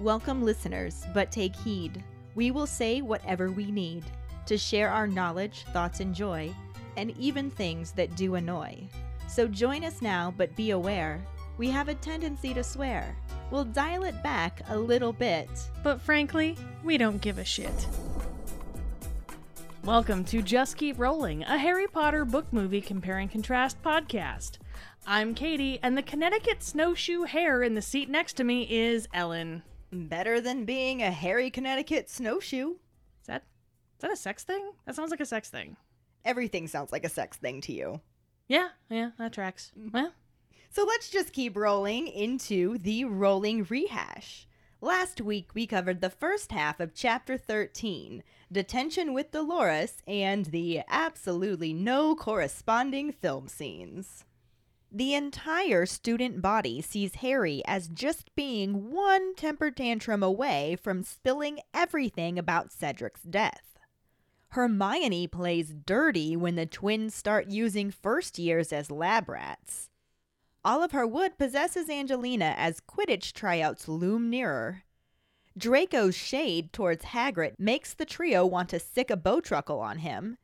Welcome, listeners, but take heed. We will say whatever we need to share our knowledge, thoughts, and joy, and even things that do annoy. So join us now, but be aware we have a tendency to swear. We'll dial it back a little bit. But frankly, we don't give a shit. Welcome to Just Keep Rolling, a Harry Potter book movie compare and contrast podcast. I'm Katie, and the Connecticut snowshoe hare in the seat next to me is Ellen. Better than being a hairy Connecticut snowshoe. Is that is that a sex thing? That sounds like a sex thing. Everything sounds like a sex thing to you. Yeah, yeah, that tracks. Mm-hmm. Well, So let's just keep rolling into the rolling rehash. Last week we covered the first half of chapter 13, Detention with Dolores, and the absolutely no corresponding film scenes. The entire student body sees Harry as just being one temper tantrum away from spilling everything about Cedric's death. Hermione plays dirty when the twins start using first years as lab rats. Oliver Wood possesses Angelina as Quidditch tryouts loom nearer. Draco's shade towards Hagrid makes the trio want to sick a bowtruckle on him.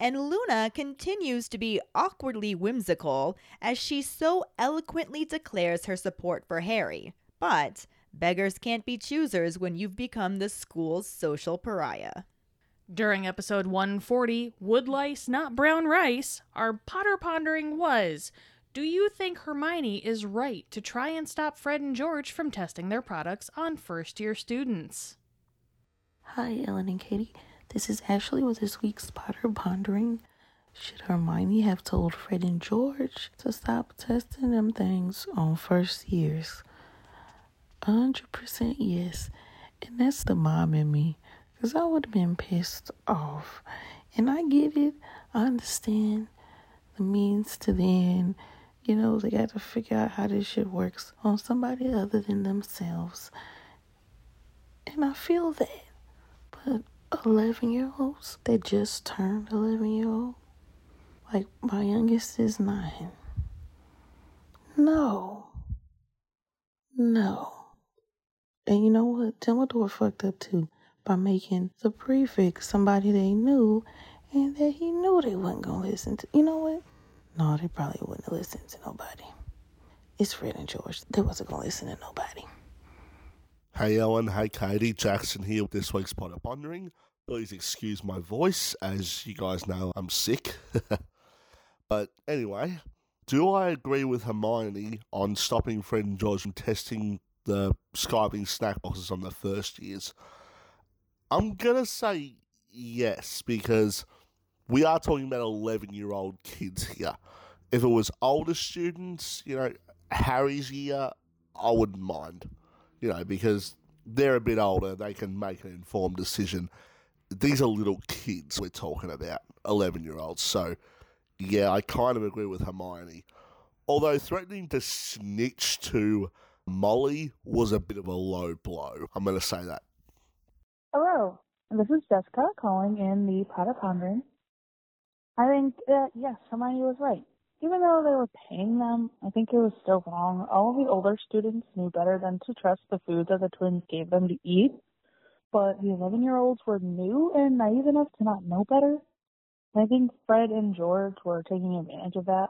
And Luna continues to be awkwardly whimsical as she so eloquently declares her support for Harry. But beggars can't be choosers when you've become the school's social pariah. during episode 140, Woodlice Not Brown Rice, our Potter pondering was Do you think Hermione is right to try and stop Fred and George from testing their products on first year students? Hi, Ellen and Katie. This is actually what this week's Potter Pondering. Should Hermione have told Fred and George to stop testing them things on first years? 100% yes. And that's the mom in me. Because I would have been pissed off. And I get it. I understand the means to the end. You know, they got to figure out how this shit works on somebody other than themselves. And I feel that. But 11 year olds that just turned 11 year old, like my youngest is nine. No. No. And you know what? Dumbledore fucked up too by making the prefects somebody they knew and that he knew they wasn't gonna listen to. You know what? No, they probably wouldn't listen to nobody. It's Fred and George. They wasn't gonna listen to nobody. Hey Ellen, hey Katie, Jackson here with this week's Potter Pondering. Please excuse my voice, as you guys know I'm sick. but anyway, do I agree with Hermione on stopping Fred and George from testing the skiving snack boxes on the first years? I'm gonna say yes, because we are talking about 11 year old kids here. If it was older students, you know, Harry's year, I wouldn't mind you know, because they're a bit older, they can make an informed decision. These are little kids we're talking about, 11 year olds. So, yeah, I kind of agree with Hermione. Although threatening to snitch to Molly was a bit of a low blow. I'm going to say that. Hello, this is Jessica calling in the Potter Pondering. I think that, yes, Hermione was right. Even though they were paying them, I think it was still wrong. All the older students knew better than to trust the food that the twins gave them to eat. But the 11 year olds were new and naive enough to not know better. I think Fred and George were taking advantage of that.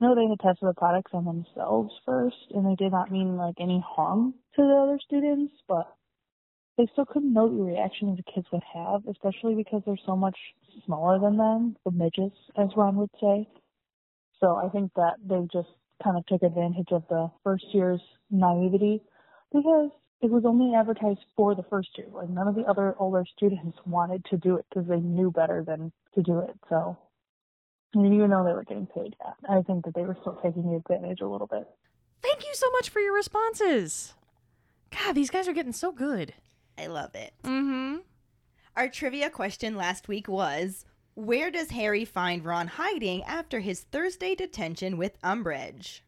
Know they had tested the products on themselves first, and they did not mean like any harm to the other students, but they still couldn't know the reaction the kids would have, especially because they're so much smaller than them, the midgets, as Ron would say. So I think that they just kind of took advantage of the first year's naivety because it was only advertised for the first year. Like none of the other older students wanted to do it because they knew better than to do it. So even though they were getting paid, yeah, I think that they were still taking advantage a little bit. Thank you so much for your responses. God, these guys are getting so good. I love it. Mm hmm. Our trivia question last week was Where does Harry find Ron hiding after his Thursday detention with Umbridge?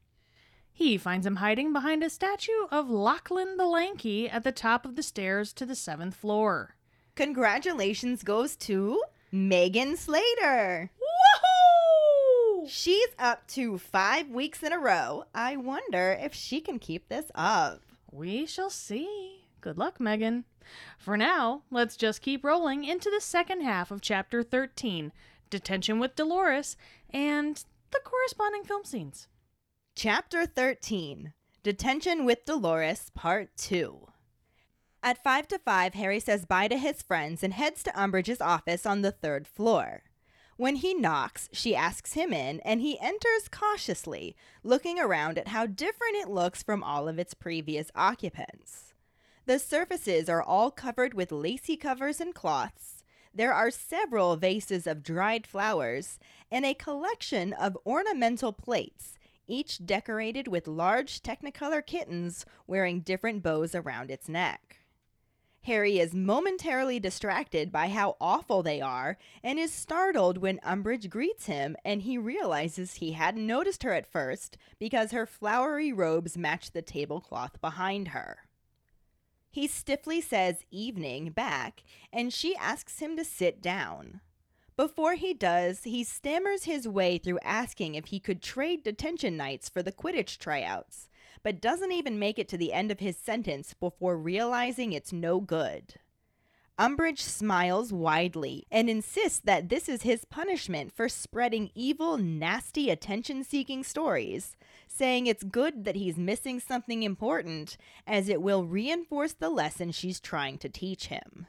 He finds him hiding behind a statue of Lachlan the Lanky at the top of the stairs to the seventh floor. Congratulations goes to Megan Slater. Woohoo! She's up to five weeks in a row. I wonder if she can keep this up. We shall see. Good luck, Megan. For now, let's just keep rolling into the second half of Chapter 13 Detention with Dolores and the corresponding film scenes. Chapter 13 Detention with Dolores, Part 2. At 5 to 5, Harry says bye to his friends and heads to Umbridge's office on the third floor. When he knocks, she asks him in, and he enters cautiously, looking around at how different it looks from all of its previous occupants. The surfaces are all covered with lacy covers and cloths. There are several vases of dried flowers and a collection of ornamental plates, each decorated with large Technicolor kittens wearing different bows around its neck. Harry is momentarily distracted by how awful they are and is startled when Umbridge greets him and he realizes he hadn't noticed her at first because her flowery robes match the tablecloth behind her. He stiffly says evening back and she asks him to sit down. Before he does, he stammers his way through asking if he could trade detention nights for the Quidditch tryouts but doesn't even make it to the end of his sentence before realizing it's no good. Umbridge smiles widely and insists that this is his punishment for spreading evil, nasty, attention seeking stories, saying it's good that he's missing something important, as it will reinforce the lesson she's trying to teach him.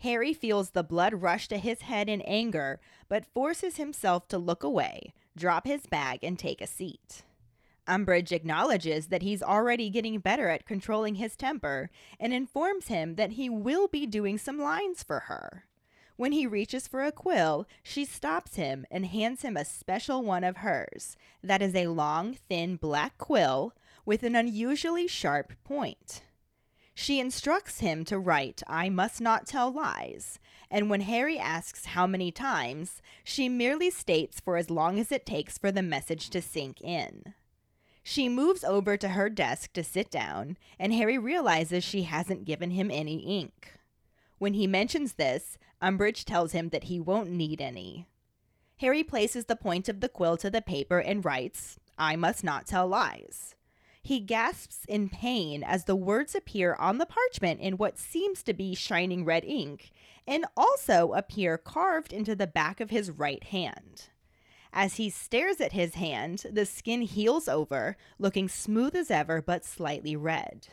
Harry feels the blood rush to his head in anger, but forces himself to look away, drop his bag, and take a seat. Umbridge acknowledges that he's already getting better at controlling his temper and informs him that he will be doing some lines for her. When he reaches for a quill, she stops him and hands him a special one of hers. That is a long, thin black quill with an unusually sharp point. She instructs him to write, I must not tell lies, and when Harry asks how many times, she merely states for as long as it takes for the message to sink in. She moves over to her desk to sit down, and Harry realizes she hasn't given him any ink. When he mentions this, Umbridge tells him that he won't need any. Harry places the point of the quill to the paper and writes, I must not tell lies. He gasps in pain as the words appear on the parchment in what seems to be shining red ink, and also appear carved into the back of his right hand. As he stares at his hand, the skin heals over, looking smooth as ever but slightly red.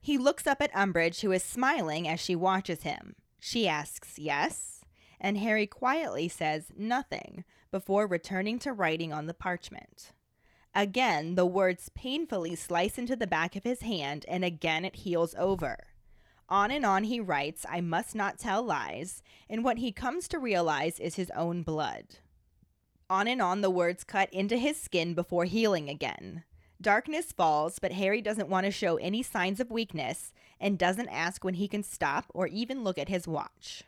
He looks up at Umbridge, who is smiling as she watches him. She asks, Yes? And Harry quietly says nothing before returning to writing on the parchment. Again, the words painfully slice into the back of his hand, and again it heals over. On and on he writes, I must not tell lies, and what he comes to realize is his own blood. On and on the words cut into his skin before healing again. Darkness falls, but Harry doesn't want to show any signs of weakness and doesn't ask when he can stop or even look at his watch.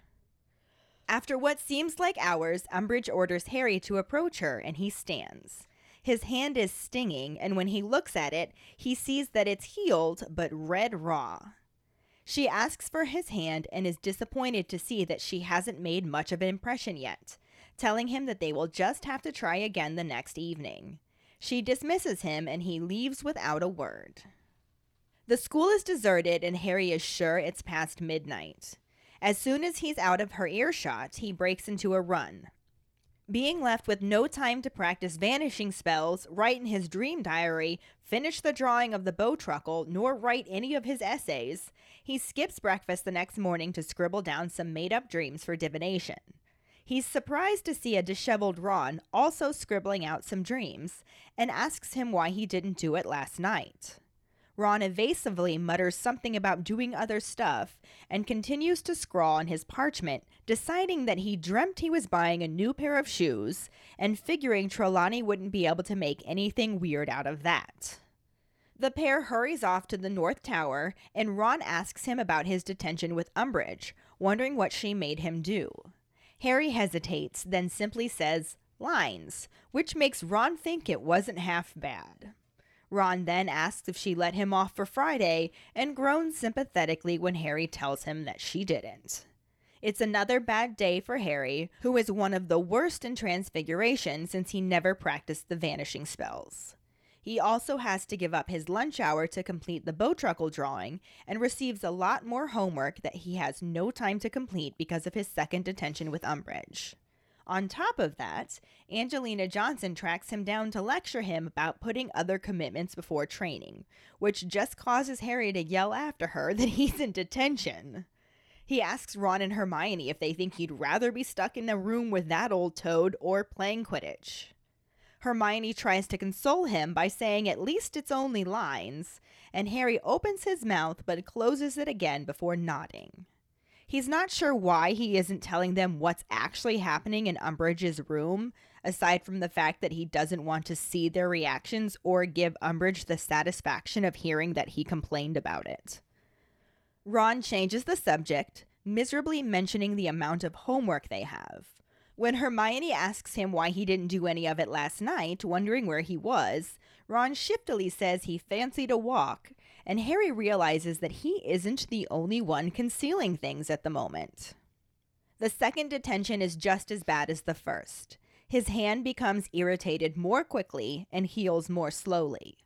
After what seems like hours, Umbridge orders Harry to approach her, and he stands. His hand is stinging, and when he looks at it, he sees that it's healed but red raw. She asks for his hand and is disappointed to see that she hasn't made much of an impression yet telling him that they will just have to try again the next evening. She dismisses him and he leaves without a word. The school is deserted and Harry is sure it's past midnight. As soon as he's out of her earshot, he breaks into a run. Being left with no time to practice vanishing spells, write in his dream diary, finish the drawing of the bowtruckle, nor write any of his essays, he skips breakfast the next morning to scribble down some made up dreams for divination. He's surprised to see a disheveled Ron also scribbling out some dreams and asks him why he didn't do it last night. Ron evasively mutters something about doing other stuff and continues to scrawl on his parchment, deciding that he dreamt he was buying a new pair of shoes and figuring Trelawney wouldn't be able to make anything weird out of that. The pair hurries off to the North Tower, and Ron asks him about his detention with Umbridge, wondering what she made him do. Harry hesitates, then simply says, lines, which makes Ron think it wasn't half bad. Ron then asks if she let him off for Friday and groans sympathetically when Harry tells him that she didn't. It's another bad day for Harry, who is one of the worst in Transfiguration since he never practiced the vanishing spells. He also has to give up his lunch hour to complete the Bowtruckle drawing and receives a lot more homework that he has no time to complete because of his second detention with Umbridge. On top of that, Angelina Johnson tracks him down to lecture him about putting other commitments before training, which just causes Harry to yell after her that he's in detention. He asks Ron and Hermione if they think he'd rather be stuck in a room with that old toad or playing Quidditch. Hermione tries to console him by saying at least it's only lines, and Harry opens his mouth but closes it again before nodding. He's not sure why he isn't telling them what's actually happening in Umbridge's room, aside from the fact that he doesn't want to see their reactions or give Umbridge the satisfaction of hearing that he complained about it. Ron changes the subject, miserably mentioning the amount of homework they have. When Hermione asks him why he didn't do any of it last night, wondering where he was, Ron shiftily says he fancied a walk and Harry realizes that he isn't the only one concealing things at the moment. The second detention is just as bad as the first. His hand becomes irritated more quickly and heals more slowly.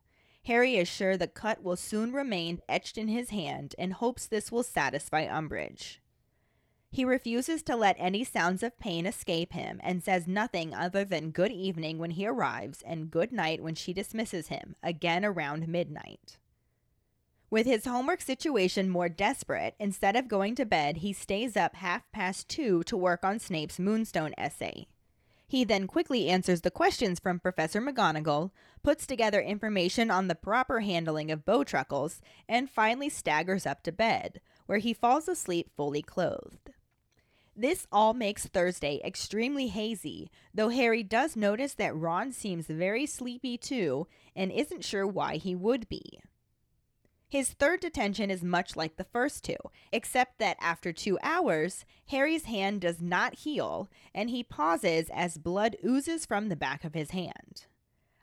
Harry is sure the cut will soon remain etched in his hand and hopes this will satisfy Umbridge. He refuses to let any sounds of pain escape him and says nothing other than good evening when he arrives and good night when she dismisses him, again around midnight. With his homework situation more desperate, instead of going to bed, he stays up half past two to work on Snape's Moonstone essay. He then quickly answers the questions from Professor McGonagall, puts together information on the proper handling of bowtruckles, and finally staggers up to bed, where he falls asleep fully clothed. This all makes Thursday extremely hazy, though Harry does notice that Ron seems very sleepy too and isn't sure why he would be. His third detention is much like the first two, except that after two hours, Harry's hand does not heal, and he pauses as blood oozes from the back of his hand.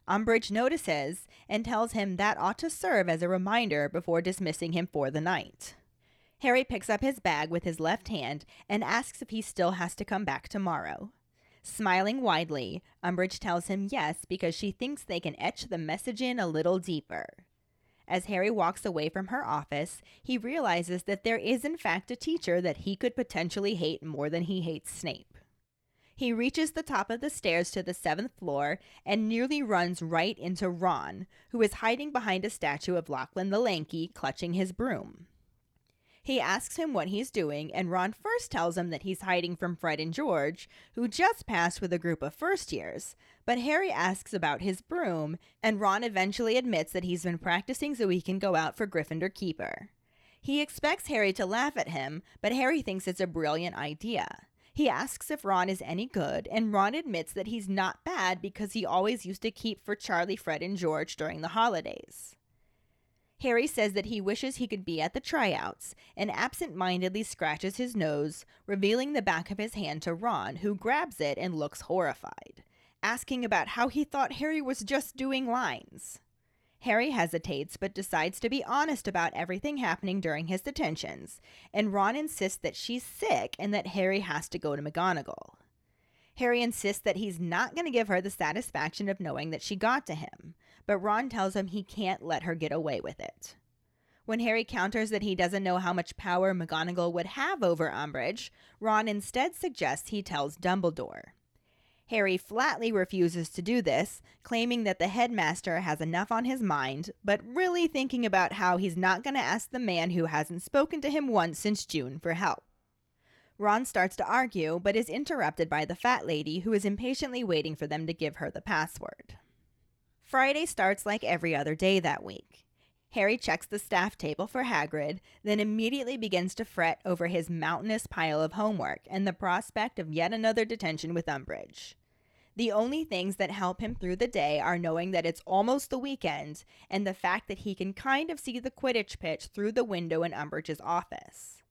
Umbridge notices and tells him that ought to serve as a reminder before dismissing him for the night. Harry picks up his bag with his left hand and asks if he still has to come back tomorrow. Smiling widely, Umbridge tells him yes because she thinks they can etch the message in a little deeper. As Harry walks away from her office, he realizes that there is, in fact, a teacher that he could potentially hate more than he hates Snape. He reaches the top of the stairs to the seventh floor and nearly runs right into Ron, who is hiding behind a statue of Lachlan the Lanky, clutching his broom. He asks him what he's doing, and Ron first tells him that he's hiding from Fred and George, who just passed with a group of first years. But Harry asks about his broom, and Ron eventually admits that he's been practicing so he can go out for Gryffindor Keeper. He expects Harry to laugh at him, but Harry thinks it's a brilliant idea. He asks if Ron is any good, and Ron admits that he's not bad because he always used to keep for Charlie, Fred, and George during the holidays. Harry says that he wishes he could be at the tryouts and absent mindedly scratches his nose, revealing the back of his hand to Ron, who grabs it and looks horrified, asking about how he thought Harry was just doing lines. Harry hesitates but decides to be honest about everything happening during his detentions, and Ron insists that she's sick and that Harry has to go to McGonagall. Harry insists that he's not going to give her the satisfaction of knowing that she got to him, but Ron tells him he can't let her get away with it. When Harry counters that he doesn't know how much power McGonagall would have over Umbridge, Ron instead suggests he tells Dumbledore. Harry flatly refuses to do this, claiming that the headmaster has enough on his mind, but really thinking about how he's not going to ask the man who hasn't spoken to him once since June for help. Ron starts to argue, but is interrupted by the fat lady who is impatiently waiting for them to give her the password. Friday starts like every other day that week. Harry checks the staff table for Hagrid, then immediately begins to fret over his mountainous pile of homework and the prospect of yet another detention with Umbridge. The only things that help him through the day are knowing that it's almost the weekend and the fact that he can kind of see the Quidditch pitch through the window in Umbridge's office.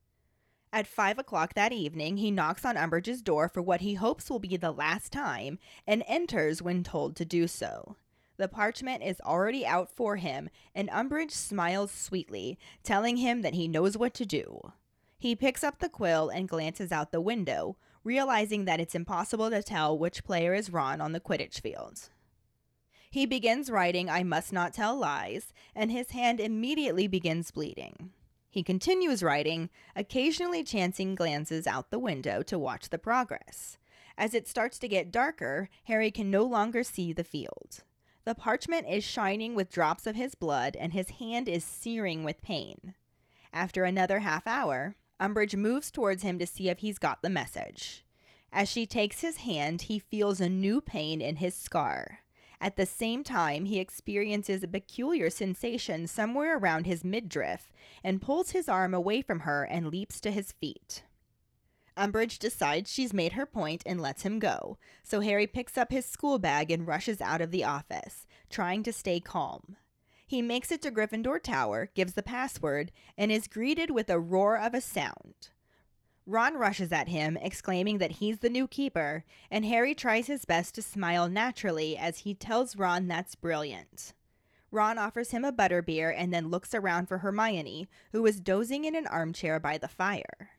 At five o'clock that evening, he knocks on Umbridge's door for what he hopes will be the last time and enters when told to do so. The parchment is already out for him, and Umbridge smiles sweetly, telling him that he knows what to do. He picks up the quill and glances out the window, realizing that it's impossible to tell which player is Ron on the Quidditch field. He begins writing, I must not tell lies, and his hand immediately begins bleeding. He continues writing, occasionally chancing glances out the window to watch the progress. As it starts to get darker, Harry can no longer see the field. The parchment is shining with drops of his blood, and his hand is searing with pain. After another half hour, Umbridge moves towards him to see if he's got the message. As she takes his hand, he feels a new pain in his scar. At the same time, he experiences a peculiar sensation somewhere around his midriff and pulls his arm away from her and leaps to his feet. Umbridge decides she's made her point and lets him go, so Harry picks up his school bag and rushes out of the office, trying to stay calm. He makes it to Gryffindor Tower, gives the password, and is greeted with a roar of a sound. Ron rushes at him, exclaiming that he's the new keeper, and Harry tries his best to smile naturally as he tells Ron that's brilliant. Ron offers him a butterbeer and then looks around for Hermione, who is dozing in an armchair by the fire.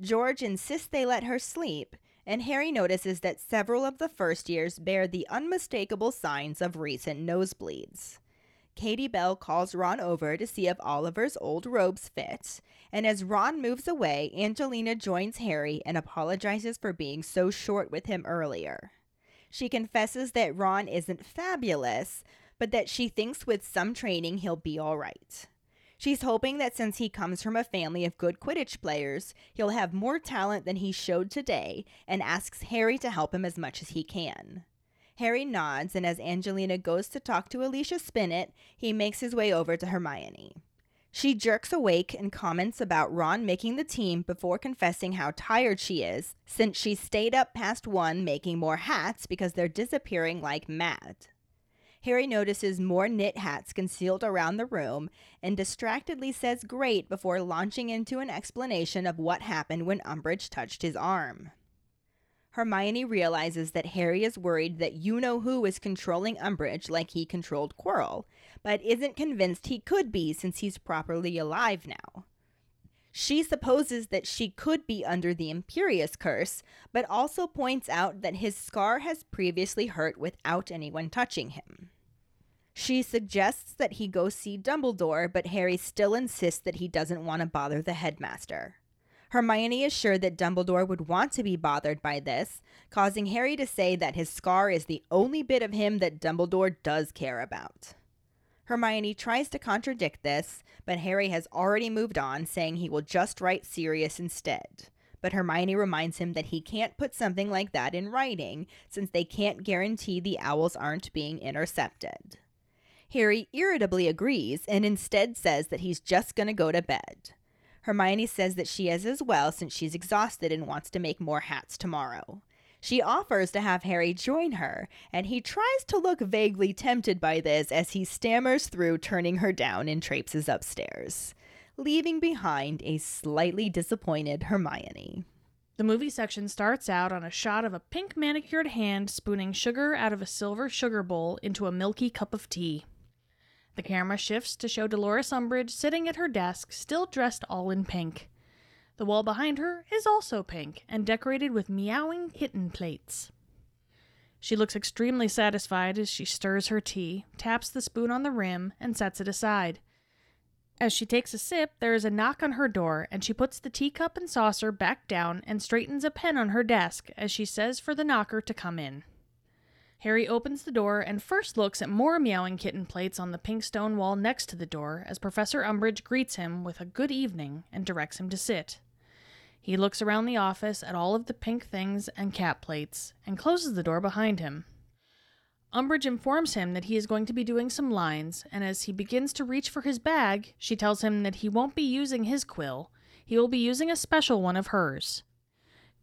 George insists they let her sleep, and Harry notices that several of the first years bear the unmistakable signs of recent nosebleeds. Katie Bell calls Ron over to see if Oliver's old robes fit, and as Ron moves away, Angelina joins Harry and apologizes for being so short with him earlier. She confesses that Ron isn't fabulous, but that she thinks with some training he'll be all right. She's hoping that since he comes from a family of good Quidditch players, he'll have more talent than he showed today and asks Harry to help him as much as he can. Harry nods, and as Angelina goes to talk to Alicia Spinnet, he makes his way over to Hermione. She jerks awake and comments about Ron making the team before confessing how tired she is, since she stayed up past one making more hats because they're disappearing like mad. Harry notices more knit hats concealed around the room and distractedly says great before launching into an explanation of what happened when Umbridge touched his arm. Hermione realizes that Harry is worried that you know who is controlling Umbridge like he controlled Quirrell, but isn't convinced he could be since he's properly alive now. She supposes that she could be under the Imperius curse, but also points out that his scar has previously hurt without anyone touching him. She suggests that he go see Dumbledore, but Harry still insists that he doesn't want to bother the headmaster. Hermione is sure that Dumbledore would want to be bothered by this, causing Harry to say that his scar is the only bit of him that Dumbledore does care about. Hermione tries to contradict this, but Harry has already moved on, saying he will just write Sirius instead. But Hermione reminds him that he can't put something like that in writing, since they can't guarantee the owls aren't being intercepted. Harry irritably agrees and instead says that he's just going to go to bed. Hermione says that she is as well since she's exhausted and wants to make more hats tomorrow. She offers to have Harry join her, and he tries to look vaguely tempted by this as he stammers through turning her down and traipses upstairs, leaving behind a slightly disappointed Hermione. The movie section starts out on a shot of a pink manicured hand spooning sugar out of a silver sugar bowl into a milky cup of tea. The camera shifts to show Dolores Umbridge sitting at her desk, still dressed all in pink. The wall behind her is also pink and decorated with meowing kitten plates. She looks extremely satisfied as she stirs her tea, taps the spoon on the rim, and sets it aside. As she takes a sip, there is a knock on her door, and she puts the teacup and saucer back down and straightens a pen on her desk as she says for the knocker to come in. Harry opens the door and first looks at more meowing kitten plates on the pink stone wall next to the door as Professor Umbridge greets him with a good evening and directs him to sit. He looks around the office at all of the pink things and cat plates and closes the door behind him. Umbridge informs him that he is going to be doing some lines, and as he begins to reach for his bag, she tells him that he won't be using his quill, he will be using a special one of hers.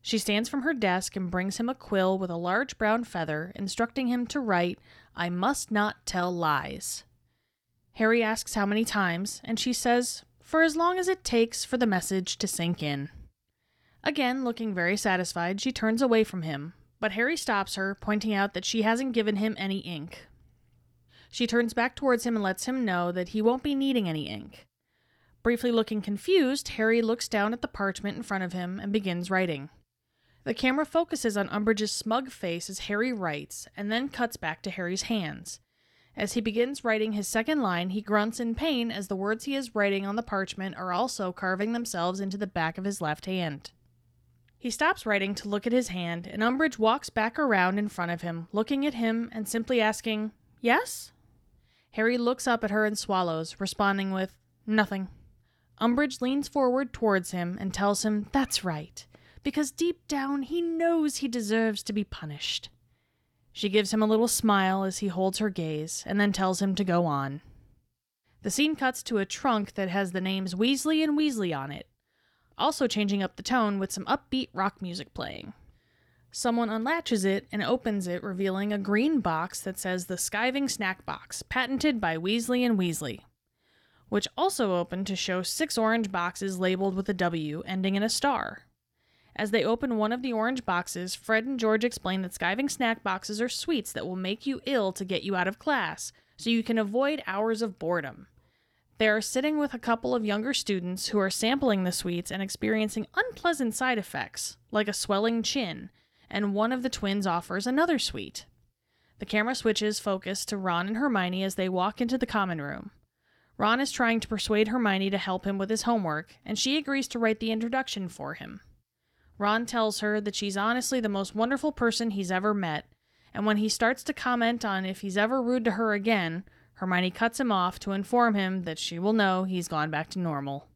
She stands from her desk and brings him a quill with a large brown feather, instructing him to write, I must not tell lies. Harry asks how many times, and she says, for as long as it takes for the message to sink in. Again, looking very satisfied, she turns away from him, but Harry stops her, pointing out that she hasn't given him any ink. She turns back towards him and lets him know that he won't be needing any ink. Briefly looking confused, Harry looks down at the parchment in front of him and begins writing. The camera focuses on Umbridge's smug face as Harry writes, and then cuts back to Harry's hands. As he begins writing his second line, he grunts in pain as the words he is writing on the parchment are also carving themselves into the back of his left hand. He stops writing to look at his hand, and Umbridge walks back around in front of him, looking at him and simply asking, Yes? Harry looks up at her and swallows, responding with, Nothing. Umbridge leans forward towards him and tells him that's right, because deep down he knows he deserves to be punished. She gives him a little smile as he holds her gaze and then tells him to go on. The scene cuts to a trunk that has the names Weasley and Weasley on it, also changing up the tone with some upbeat rock music playing. Someone unlatches it and opens it, revealing a green box that says the Skiving Snack Box, patented by Weasley and Weasley, which also opened to show six orange boxes labeled with a W ending in a star. As they open one of the orange boxes, Fred and George explain that skiving snack boxes are sweets that will make you ill to get you out of class, so you can avoid hours of boredom. They are sitting with a couple of younger students who are sampling the sweets and experiencing unpleasant side effects, like a swelling chin, and one of the twins offers another sweet. The camera switches focus to Ron and Hermione as they walk into the common room. Ron is trying to persuade Hermione to help him with his homework, and she agrees to write the introduction for him. Ron tells her that she's honestly the most wonderful person he's ever met, and when he starts to comment on if he's ever rude to her again, Hermione cuts him off to inform him that she will know he's gone back to normal.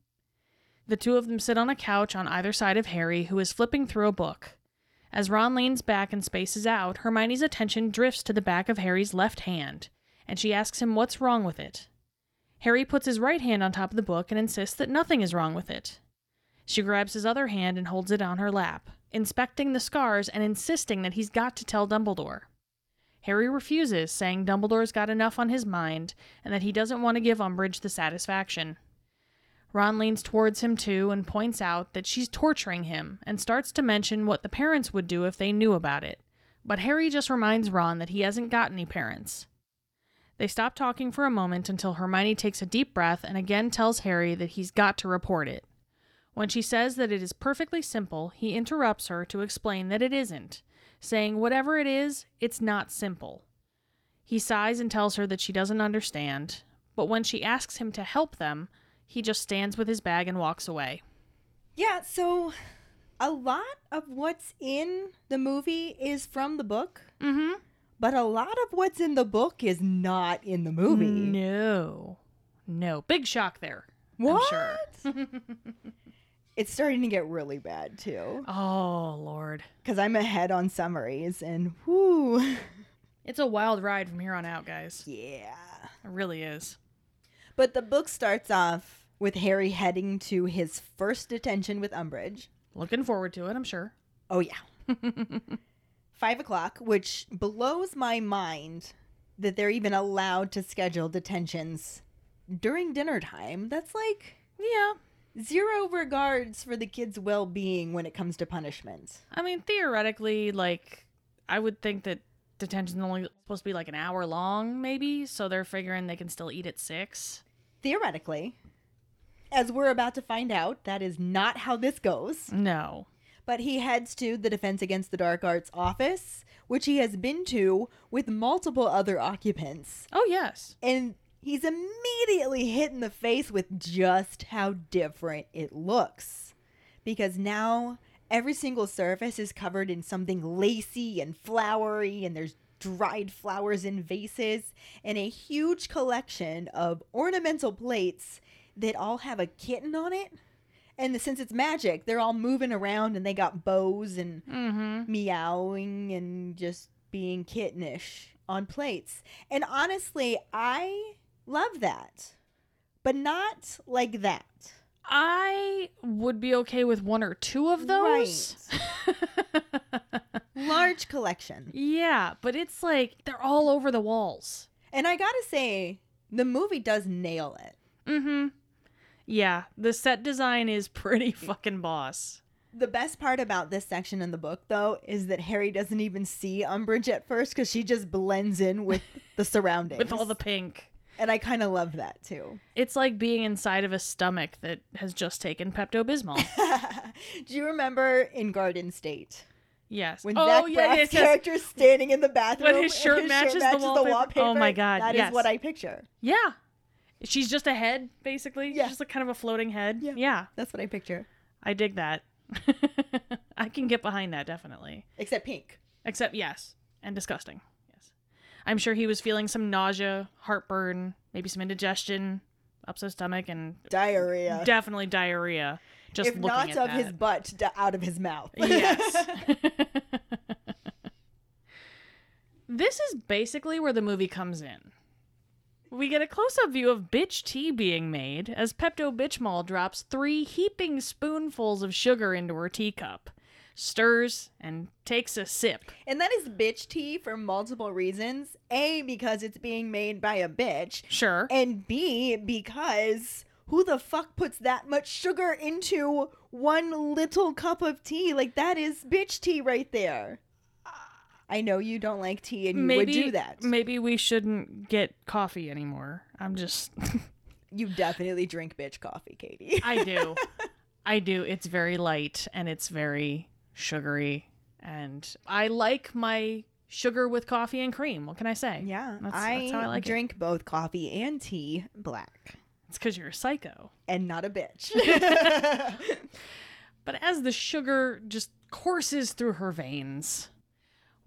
The two of them sit on a couch on either side of Harry, who is flipping through a book. As Ron leans back and spaces out, Hermione's attention drifts to the back of Harry's left hand, and she asks him what's wrong with it. Harry puts his right hand on top of the book and insists that nothing is wrong with it. She grabs his other hand and holds it on her lap, inspecting the scars and insisting that he's got to tell Dumbledore. Harry refuses, saying Dumbledore's got enough on his mind and that he doesn't want to give Umbridge the satisfaction. Ron leans towards him too and points out that she's torturing him and starts to mention what the parents would do if they knew about it. But Harry just reminds Ron that he hasn't got any parents. They stop talking for a moment until Hermione takes a deep breath and again tells Harry that he's got to report it. When she says that it is perfectly simple, he interrupts her to explain that it isn't, saying whatever it is, it's not simple. He sighs and tells her that she doesn't understand, but when she asks him to help them, he just stands with his bag and walks away. Yeah, so a lot of what's in the movie is from the book, Mm-hmm. but a lot of what's in the book is not in the movie. No. No. Big shock there. What? I'm sure. It's starting to get really bad too. Oh, Lord. Because I'm ahead on summaries and whoo. It's a wild ride from here on out, guys. Yeah. It really is. But the book starts off with Harry heading to his first detention with Umbridge. Looking forward to it, I'm sure. Oh, yeah. Five o'clock, which blows my mind that they're even allowed to schedule detentions during dinner time. That's like Yeah. Zero regards for the kids' well being when it comes to punishment. I mean, theoretically, like, I would think that detention's only supposed to be like an hour long, maybe. So they're figuring they can still eat at six. Theoretically, as we're about to find out, that is not how this goes. No. But he heads to the Defense Against the Dark Arts office, which he has been to with multiple other occupants. Oh, yes. And he's immediately hit in the face with just how different it looks. Because now every single surface is covered in something lacy and flowery, and there's dried flowers in vases, and a huge collection of ornamental plates that all have a kitten on it. And since it's magic, they're all moving around and they got bows and Mm-hmm. meowing and just being kittenish on plates. And honestly, I love that. But not like that. I would be okay with one or two of those. Large collection. yeah, but it's like they're all over the walls. And I gotta say, the movie does nail it. Mm-hmm. Yeah, the set design is pretty fucking boss. The best part about this section in the book, though, is that Harry doesn't even see Umbridge at first because she just blends in with the surroundings. With all the pink. And I kind of love that too. It's like being inside of a stomach that has just taken Pepto Bismol. Do you remember in Garden State? Yes. When oh, Zach yeah, Braff's yes. character's standing in the bathroom when his and shirt matches the wallpaper. Oh my God, That is yes. what I picture. Yeah. She's just a head, basically. Yeah. Just like kind of a floating head. Yeah. yeah. That's what I picture. I dig that. I can get behind that, definitely. Except pink. Except, yes, and disgusting. I'm sure he was feeling some nausea, heartburn, maybe some indigestion, upset stomach, and Diarrhea. definitely diarrhea. Just if looking not at of that. his butt, out of his mouth. yes. this is basically where the movie comes in. We get a close up view of bitch tea being made as Pepto Bitchmall drops three heaping spoonfuls of sugar into her teacup, stirs, and takes a sip. And that is bitch tea for multiple reasons. A, because it's being made by a bitch. Sure. And B, because who the fuck puts that much sugar into one little cup of tea? Like, that is bitch tea right there. I know you don't like tea and you maybe would do that. Maybe we shouldn't get coffee anymore. I'm just You definitely drink bitch coffee, Katie. I do. I do. It's very light and it's very sugary. And I like my sugar with coffee and cream. What can I say? yeah, That's, I, that's how I like it. drink both coffee and tea black It's because you're a psycho. and not a bitch. But as the sugar just courses through her veins,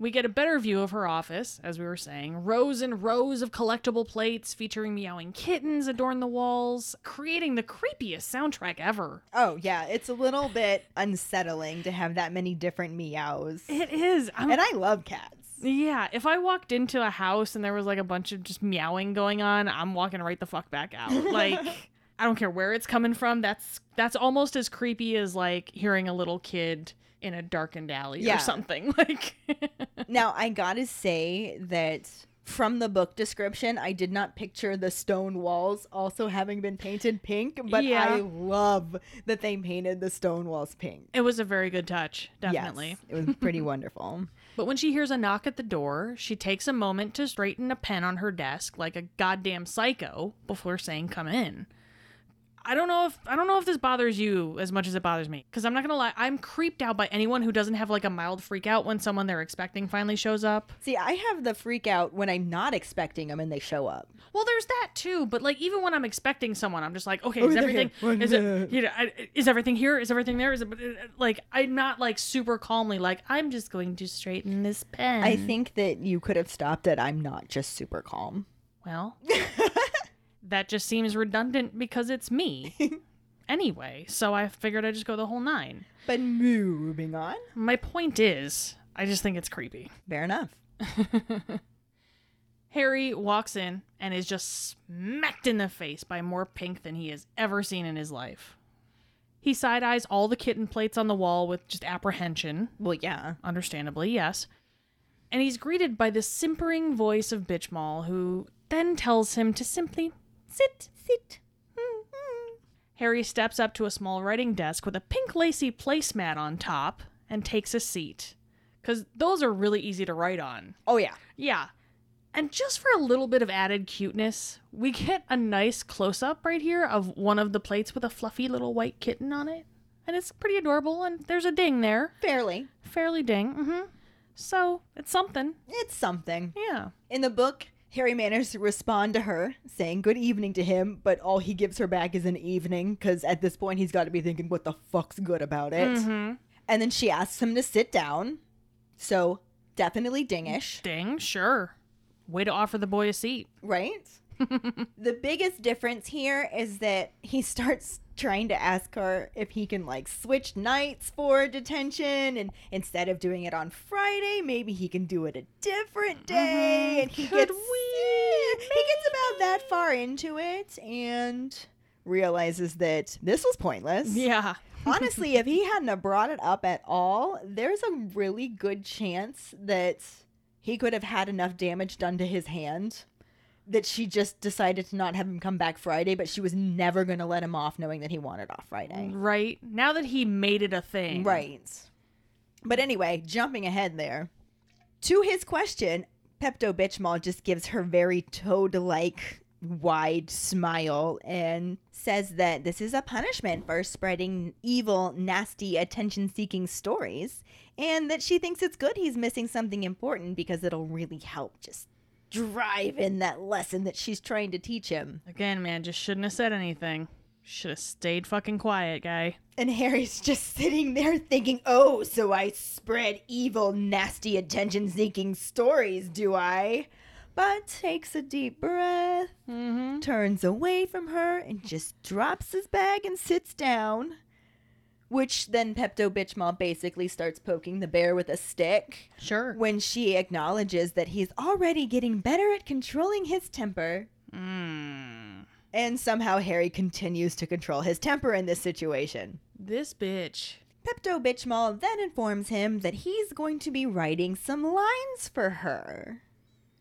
we get a better view of her office, as we were saying. Rows and rows of collectible plates featuring meowing kittens adorn the walls, creating the creepiest soundtrack ever. oh, yeah, it's a little bit unsettling to have that many different meows. It is. I'm And I love cats. Yeah, if I walked into a house and there was like a bunch of just meowing going on, I'm walking right the fuck back out. Like I don't care where it's coming from. That's that's almost as creepy as like hearing a little kid in a darkened alley Yeah. or something. Like Now, I gotta say that from the book description, I did not picture the stone walls also having been painted pink, but Yeah. I love that they painted the stone walls pink. it was a very good touch, definitely. Yes, it was pretty wonderful. But when she hears a knock at the door, she takes a moment to straighten a pen on her desk like a goddamn psycho before saying come in. I don't know if I don't know if this bothers you as much as it bothers me because I'm not gonna lie I'm creeped out by anyone who doesn't have like a mild freak out when someone they're expecting finally shows up. See, I have the freak out when I'm not expecting them and they show up. Well, there's that too, but like even when I'm expecting someone, I'm just like, okay, Oh, is everything here. is it you know I, is everything here? Is everything there? Is it uh, uh, like I'm not like super calmly like I'm just going to straighten this pen. I think that you could have stopped it. I'm not just super calm. Well, that just seems redundant because it's me. anyway, so I figured I'd just go the whole nine. But moving on. My point is, I just think it's creepy. Fair enough. Harry walks in and is just smacked in the face by more pink than he has ever seen in his life. He side eyes all the kitten plates on the wall with just apprehension, Well, yeah. understandably, yes. And he's greeted by the simpering voice of Bitchmall, who then tells him to simply sit, sit. Mm-hmm. Harry steps up to a small writing desk with a pink lacy placemat on top and takes a seat. Because those are really easy to write on. Oh, yeah. Yeah. And just for a little bit of added cuteness, we get a nice close up right here of one of the plates with a fluffy little white kitten on it. And it's pretty adorable, and there's a ding there. Fairly. Fairly ding. Mm-hmm. So, it's something. It's something. Yeah. In the book, Harry manages to respond to her, saying good evening to him, but all he gives her back is an evening, because at this point he's got to be thinking, what the fuck's good about it? Mm-hmm. And then she asks him to sit down. So, definitely dingish, Ding, sure. Way to offer the boy a seat. right? The biggest difference here is that he starts trying to ask her if he can like switch nights for detention and instead of doing it on Friday, maybe he can do it a different day and he Mm-hmm. Could gets we? he gets about that far into it and realizes that this was pointless. Yeah. Honestly, if he hadn't brought it up at all, there's a really good chance that he could have had enough damage done to his hand that she just decided to not have him come back Friday, but she was never going to let him off knowing that he wanted off Friday. Right. Now that he made it a thing. Right. But anyway, jumping ahead there. To his question, Pepto Bitchmall just gives her very toad like wide smile and says that this is a punishment for spreading evil, nasty, attention seeking stories, and that she thinks it's good he's missing something important because it'll really help just drive in that lesson that she's trying to teach him. Again, man, just shouldn't have said anything. Should have stayed fucking quiet, guy. And Harry's just sitting there thinking, oh, so I spread evil, nasty, attention seeking stories, do I? But takes a deep breath, Mm-hmm. turns away from her, and just drops his bag and sits down. Which then Pepto Bitch Bitchmall basically starts poking the bear with a stick Sure. when she acknowledges that he's already getting better at controlling his temper. Mm. And somehow Harry continues to control his temper in this situation. This bitch. Pepto Bitch Bitchmall then informs him that he's going to be writing some lines for her.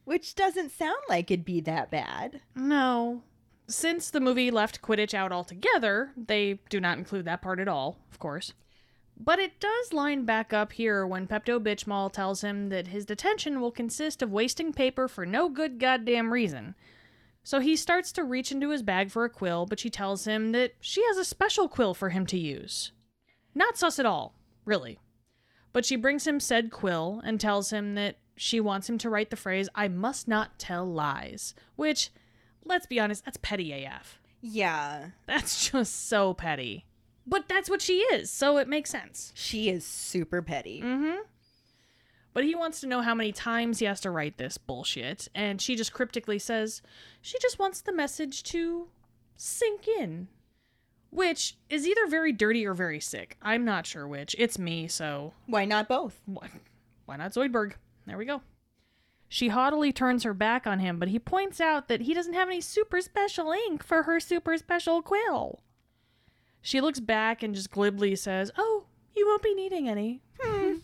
Which doesn't sound like it'd be that bad. No. Since the movie left Quidditch out altogether, they do not include that part at all, of course. But it does line back up here when Pepto Bitchmall tells him that his detention will consist of wasting paper for no good goddamn reason. So he starts to reach into his bag for a quill, but she tells him that she has a special quill for him to use. Not sus at all, really. But she brings him said quill and tells him that she wants him to write the phrase, I must not tell lies, which, let's be honest, that's petty AF. Yeah, That's just so petty. But that's what she is, so it makes sense. she is super petty. Mm-hmm. But he wants to know how many times he has to write this bullshit, and she just cryptically says she just wants the message to sink in. Which is either very dirty or very sick. I'm not sure which. It's me, so Why not both? why, why not Zoidberg? There we go. She haughtily turns her back on him, but he points out that he doesn't have any super special ink for her super special quill. She looks back and just glibly says, Oh, you won't be needing any. Hmm.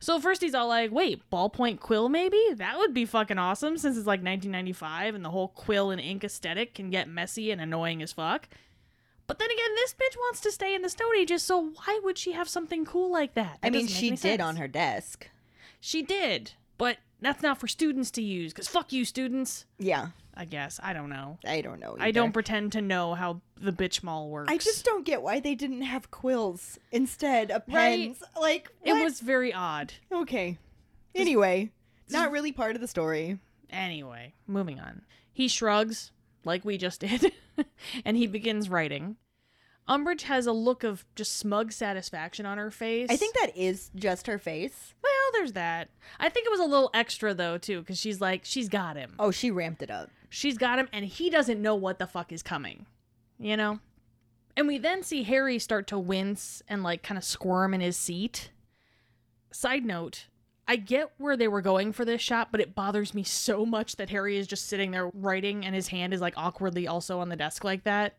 so first he's all like, Wait, ballpoint quill maybe? That would be fucking awesome since it's like 1995 and the whole quill and ink aesthetic can get messy and annoying as fuck. But then again, this bitch wants to stay in the Stone Ages, so why would she have something cool like that? I mean, she did sense. on her desk. She did, but that's not for students to use, because fuck you, students. Yeah, I guess. I don't know. I don't know. I don't pretend to know how the bitch mall works. I just don't get why they didn't have quills instead of Right. pens. Like, It was very odd. okay. Anyway, not really part of the story. Anyway, moving on. He shrugs, like we just did, and he begins writing. Umbridge has a look of just smug satisfaction on her face. I think that is just her face. Well, there's that. I think it was a little extra, though, too, because she's like, she's got him. Oh, she ramped it up. she's got him and he doesn't know what the fuck is coming you know and we then see harry start to wince and like kind of squirm in his seat side note i get where they were going for this shot but it bothers me so much that harry is just sitting there writing and his hand is like awkwardly also on the desk like that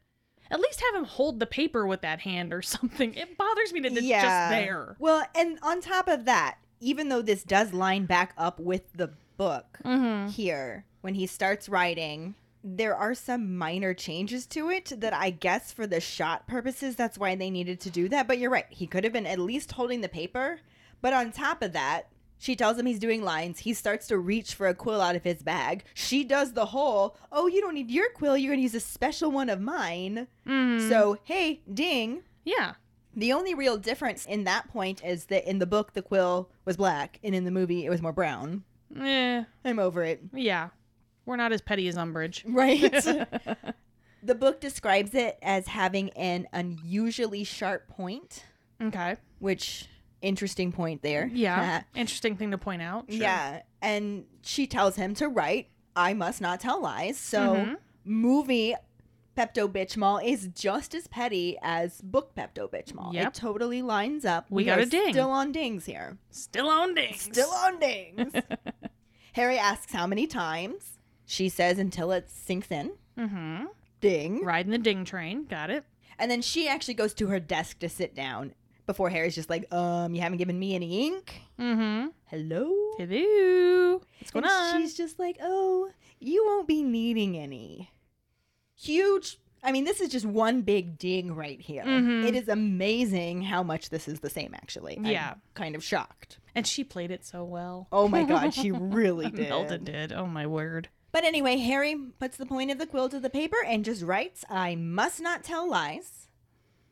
at least have him hold the paper with that hand or something it bothers me that it's just there Well, and on top of that, even though this does line back up with the book mm-hmm. here, when he starts writing, there are some minor changes to it that I guess for the shot purposes, that's why they needed to do that. But you're right. He could have been at least holding the paper. But on top of that, she tells him he's doing lines. He starts to reach for a quill out of his bag. She does the whole, oh, you don't need your quill. You're going to use a special one of mine. Mhm. So, hey, ding. yeah The only real difference in that point is that in the book, the quill was black, and in the movie, it was more brown. eh, I'm over it. yeah we're not as petty as umbridge Right? the book describes it as having an unusually sharp point, okay which interesting point there. Yeah. Interesting thing to point out. Sure. Yeah. And she tells him to write, I must not tell lies. So, Mhm. movie Pepto Bitchmall is just as petty as book Pepto Bitchmall. Yep. It totally lines up. We got a ding. Still on dings here. Still on dings. Still on dings. Harry asks how many times. She says until it sinks in. Mm-hmm. Ding. Riding the ding train. Got it. And then she actually goes to her desk to sit down before Harry's just like, um, you haven't given me any ink? Mm-hmm. Hello? Hello. What's going and on? she's just like, oh, you won't be needing any. Huge I mean, this is just one big ding right here. Mhm. It is amazing how much this is the same, actually. I'm Yeah. kind of shocked. And she played it so well. Oh my god, she really did. Imelda did. Oh my word. But anyway, Harry puts the point of the quill to the paper and just writes, I must not tell lies.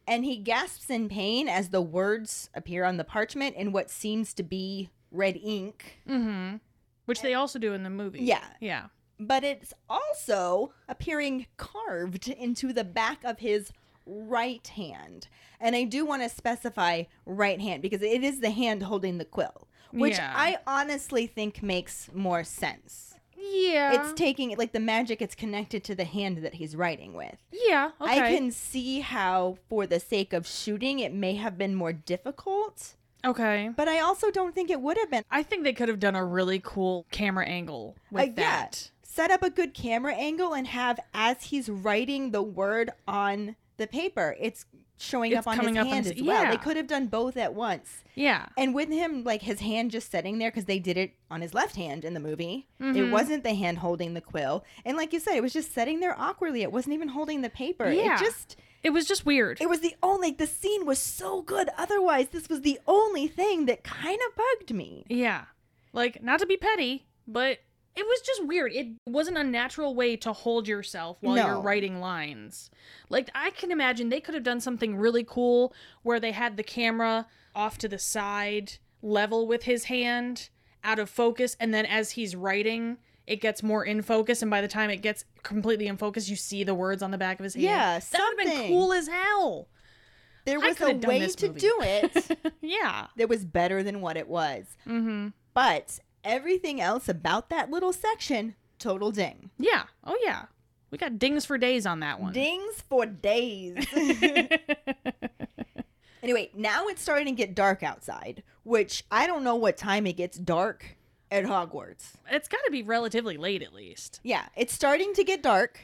And he gasps in pain as the words appear on the parchment in what seems to be red ink. Mm-hmm. Which they also do in the movie. Yeah. Yeah. But it's also appearing carved into the back of his right hand. And I do want to specify right hand because it is the hand holding the quill, which Yeah. I honestly think makes more sense. Yeah. It's taking like the magic it's connected to the hand that he's writing with. yeah. Okay. I can see how for the sake of shooting it may have been more difficult, Okay. but I also don't think it would have been. I think they could have done a really cool camera angle with Uh, yeah. that. Set up a good camera angle and have as he's writing the word on the paper, it's showing It's up on his up hand his- as well. yeah. They could have done both at once. Yeah. And with him, like his hand just sitting there, because they did it on his left hand in the movie. It Mhm. wasn't the hand holding the quill. And like you said, it was just sitting there awkwardly. It wasn't even holding the paper. Yeah. It just, It was just weird. it was the only, the scene was so good. Otherwise, this was the only thing that kind of bugged me. Yeah. Like, not to be petty, but it was just weird. It wasn't a natural way to hold yourself while you're writing lines. Like, I can imagine they could have done something really cool where they had the camera off to the side, level with his hand, out of focus, and then as he's writing, it gets more in focus, and by the time it gets completely in focus, you see the words on the back of his hand. Yeah, that would have been cool as hell. There was a way to do it yeah. that was better than what it was. Mm-hmm. But everything else about that little section, total ding. Yeah. Oh yeah. We got dings for days on that one. Dings for days. anyway, now it's starting to get dark outside, which I don't know what time it gets dark at Hogwarts. it's got to be relatively late at least. Yeah, it's starting to get dark.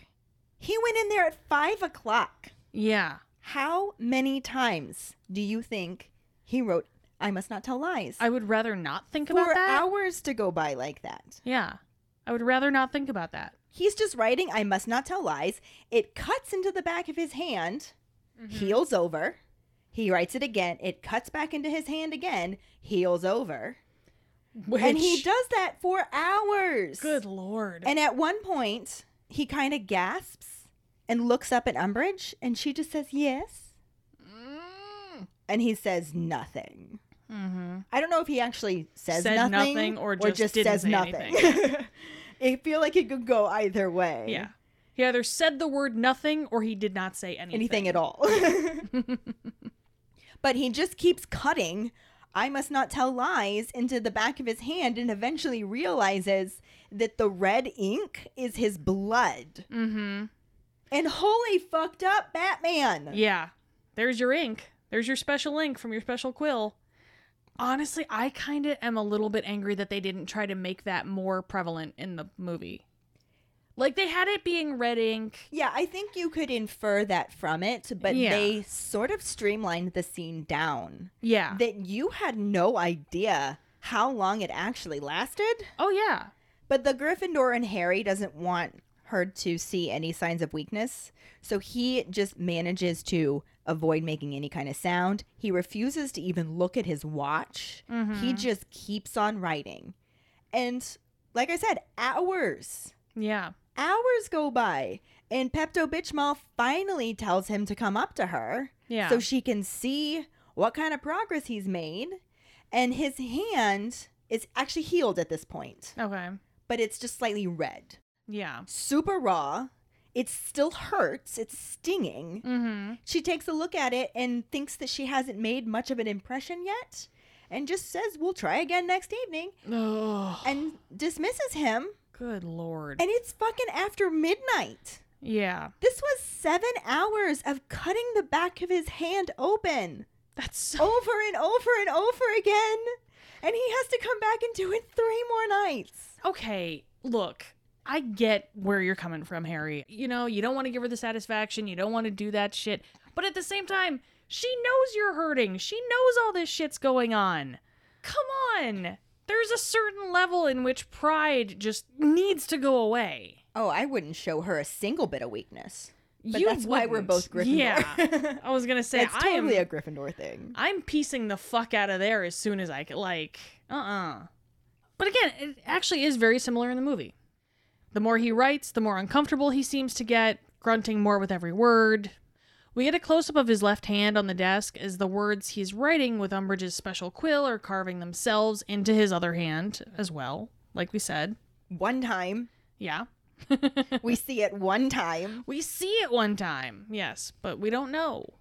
He went in there at five o'clock. Yeah. How many times do you think he wrote, I must not tell lies? I would rather not think for about that. hours to go by like that. Yeah. I would rather not think about that. He's just writing, I must not tell lies. It cuts into the back of his hand, Mm-hmm. heals over. He writes it again. It cuts back into his hand again, heals over. Which, And he does that for hours. Good lord. And at one point, he kind of gasps and looks up at Umbridge, and she just says, Yes. And he says nothing. Mm-hmm. I don't know if he actually says Said nothing, nothing or just didn't says say nothing. anything. I feel like it could go either way. Yeah. He either said the word nothing or he did not say anything. anything at all. but he just keeps cutting. I must not tell lies into the back of his hand and eventually realizes that the red ink is his blood. Mm-hmm. And holy fucked up Batman. Yeah. There's your ink. There's your special ink from your special quill. Honestly, I kind of am a little bit angry that they didn't try to make that more prevalent in the movie. Like they had it being red ink. Yeah, I think you could infer that from it, but Yeah. they sort of streamlined the scene down. Yeah. That you had no idea how long it actually lasted. oh yeah. But the Gryffindor and Harry doesn't want her to see any signs of weakness. So he just manages to avoid making any kind of sound. He refuses to even look at his watch. He mm-hmm. just keeps on writing. And like I said, hours, Yeah. hours go by. And Pepto Bitchmal finally tells him to come up to her Yeah. so she can see what kind of progress he's made. And his hand is actually healed at this point okay. but it's just slightly red. Yeah. Super raw. It still hurts. It's stinging. Mm-hmm. She takes a look at it and thinks that she hasn't made much of an impression yet and just says, We'll try again next evening Oh. and dismisses him. Good lord. And it's fucking after midnight. yeah. This was seven hours of cutting the back of his hand open That's so. over and over and over again. And he has to come back and do it three more nights. Okay. Look. I get where you're coming from, Harry. You know, you don't want to give her the satisfaction. You don't want to do that shit. But at the same time, she knows you're hurting. She knows all this shit's going on. Come on. There's a certain level in which pride just needs to go away. Oh, I wouldn't show her a single bit of weakness. But You that's why we're both Gryffindor. Yeah. I was gonna say It's totally am. a Gryffindor thing. I'm piecing the fuck out of there as soon as I can. Like, uh uh But again, it actually is very similar in the movie. The more he writes, the more uncomfortable he seems to get, grunting more with every word. We get a close up of his left hand on the desk as the words he's writing with Umbridge's special quill are carving themselves into his other hand as well, like we said. One time. Yeah. We see it one time. We see it one time, yes, but we don't know.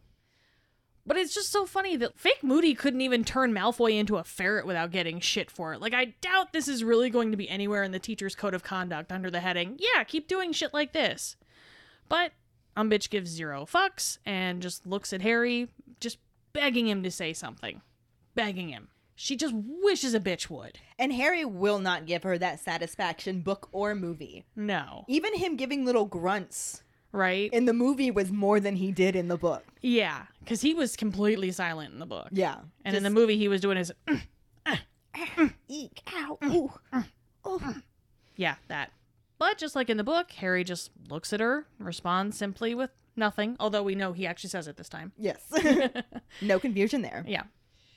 But it's just so funny that fake Moody couldn't even turn Malfoy into a ferret without getting shit for it. Like, I doubt this is really going to be anywhere in the teacher's code of conduct under the heading, yeah, keep doing shit like this. But Umbitch gives zero fucks and just looks at Harry, just begging him to say something. Begging him. She just wishes a bitch would. And Harry will not give her that satisfaction, book or movie. No. Even him giving little grunts Right? And the movie was more than he did in the book. yeah, because he was completely silent in the book. Yeah. And in the movie, he was doing his, Eek, ow, ooh. Yeah, that. But just like in the book, Harry just looks at her, responds simply with nothing, although we know he actually says it this time. Yes. no confusion there. Yeah.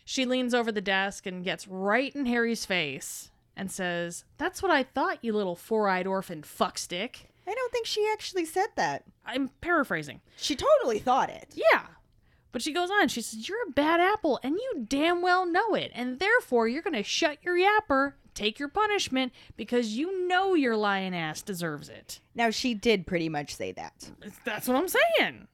She leans over the desk and gets right in Harry's face and says, That's what I thought, you little four eyed orphan fuckstick. I don't think she actually said that. I'm paraphrasing. She totally thought it. Yeah. But she goes on, she says, You're a bad apple, and you damn well know it, and therefore you're going to shut your yapper, take your punishment, because you know your lion ass deserves it. Now, she did pretty much say that. That's what I'm saying.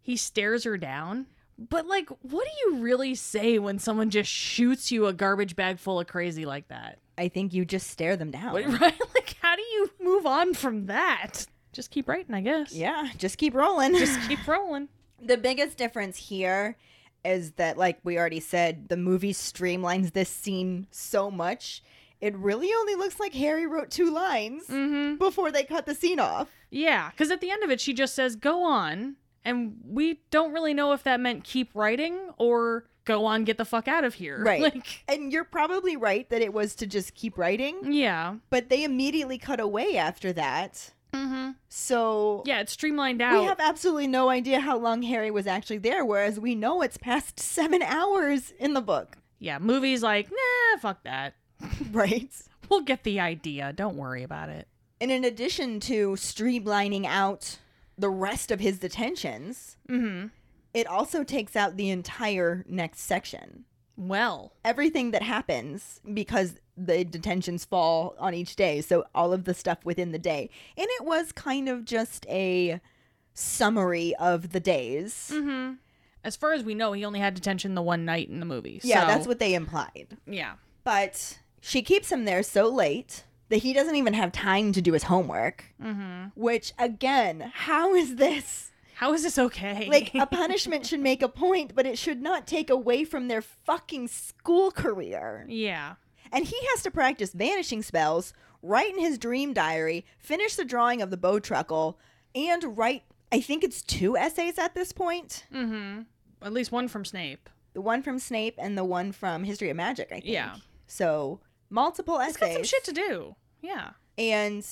He stares her down. But, like, what do you really say when someone just shoots you a garbage bag full of crazy like that? I think you just stare them down. What- Right? Like, how do you move on from that? Just keep writing, I guess. Yeah, just keep rolling. Just keep rolling. the biggest difference here is that, like we already said, the movie streamlines this scene so much. It really only looks like Harry wrote two lines Mm-hmm. before they cut the scene off. Yeah, because at the end of it, she just says, go on. And we don't really know if that meant keep writing or go on, get the fuck out of here. Right. Like, And you're probably right that it was to just keep writing, yeah. but they immediately cut away after that. Mm-hmm. So Yeah, it's streamlined out. we have absolutely no idea how long Harry was actually there, whereas we know it's past seven hours in the book. yeah, movies like, nah, fuck that. Right. We'll get the idea. Don't worry about it. And in addition to streamlining out the rest of his detentions, Mm-hmm. It also takes out the entire next section. Well, Everything that happens because the detentions fall on each day. So all of the stuff within the day. And it was kind of just a summary of the days. mm-hmm. as far as we know, he only had detention the one night in the movie. Yeah, that's what they implied. Yeah. But she keeps him there so late that he doesn't even have time to do his homework. Mm-hmm. Which, again, how is this? How is this okay? Like, a punishment should make a point, but it should not take away from their fucking school career. yeah. And he has to practice vanishing spells, write in his dream diary, finish the drawing of the Bowtruckle, and write, I think it's two essays at this point. Mm-hmm. At least one from Snape. The one from Snape and the one from History of Magic, I think. Yeah. So, multiple He's got essays. some shit to do. Yeah. and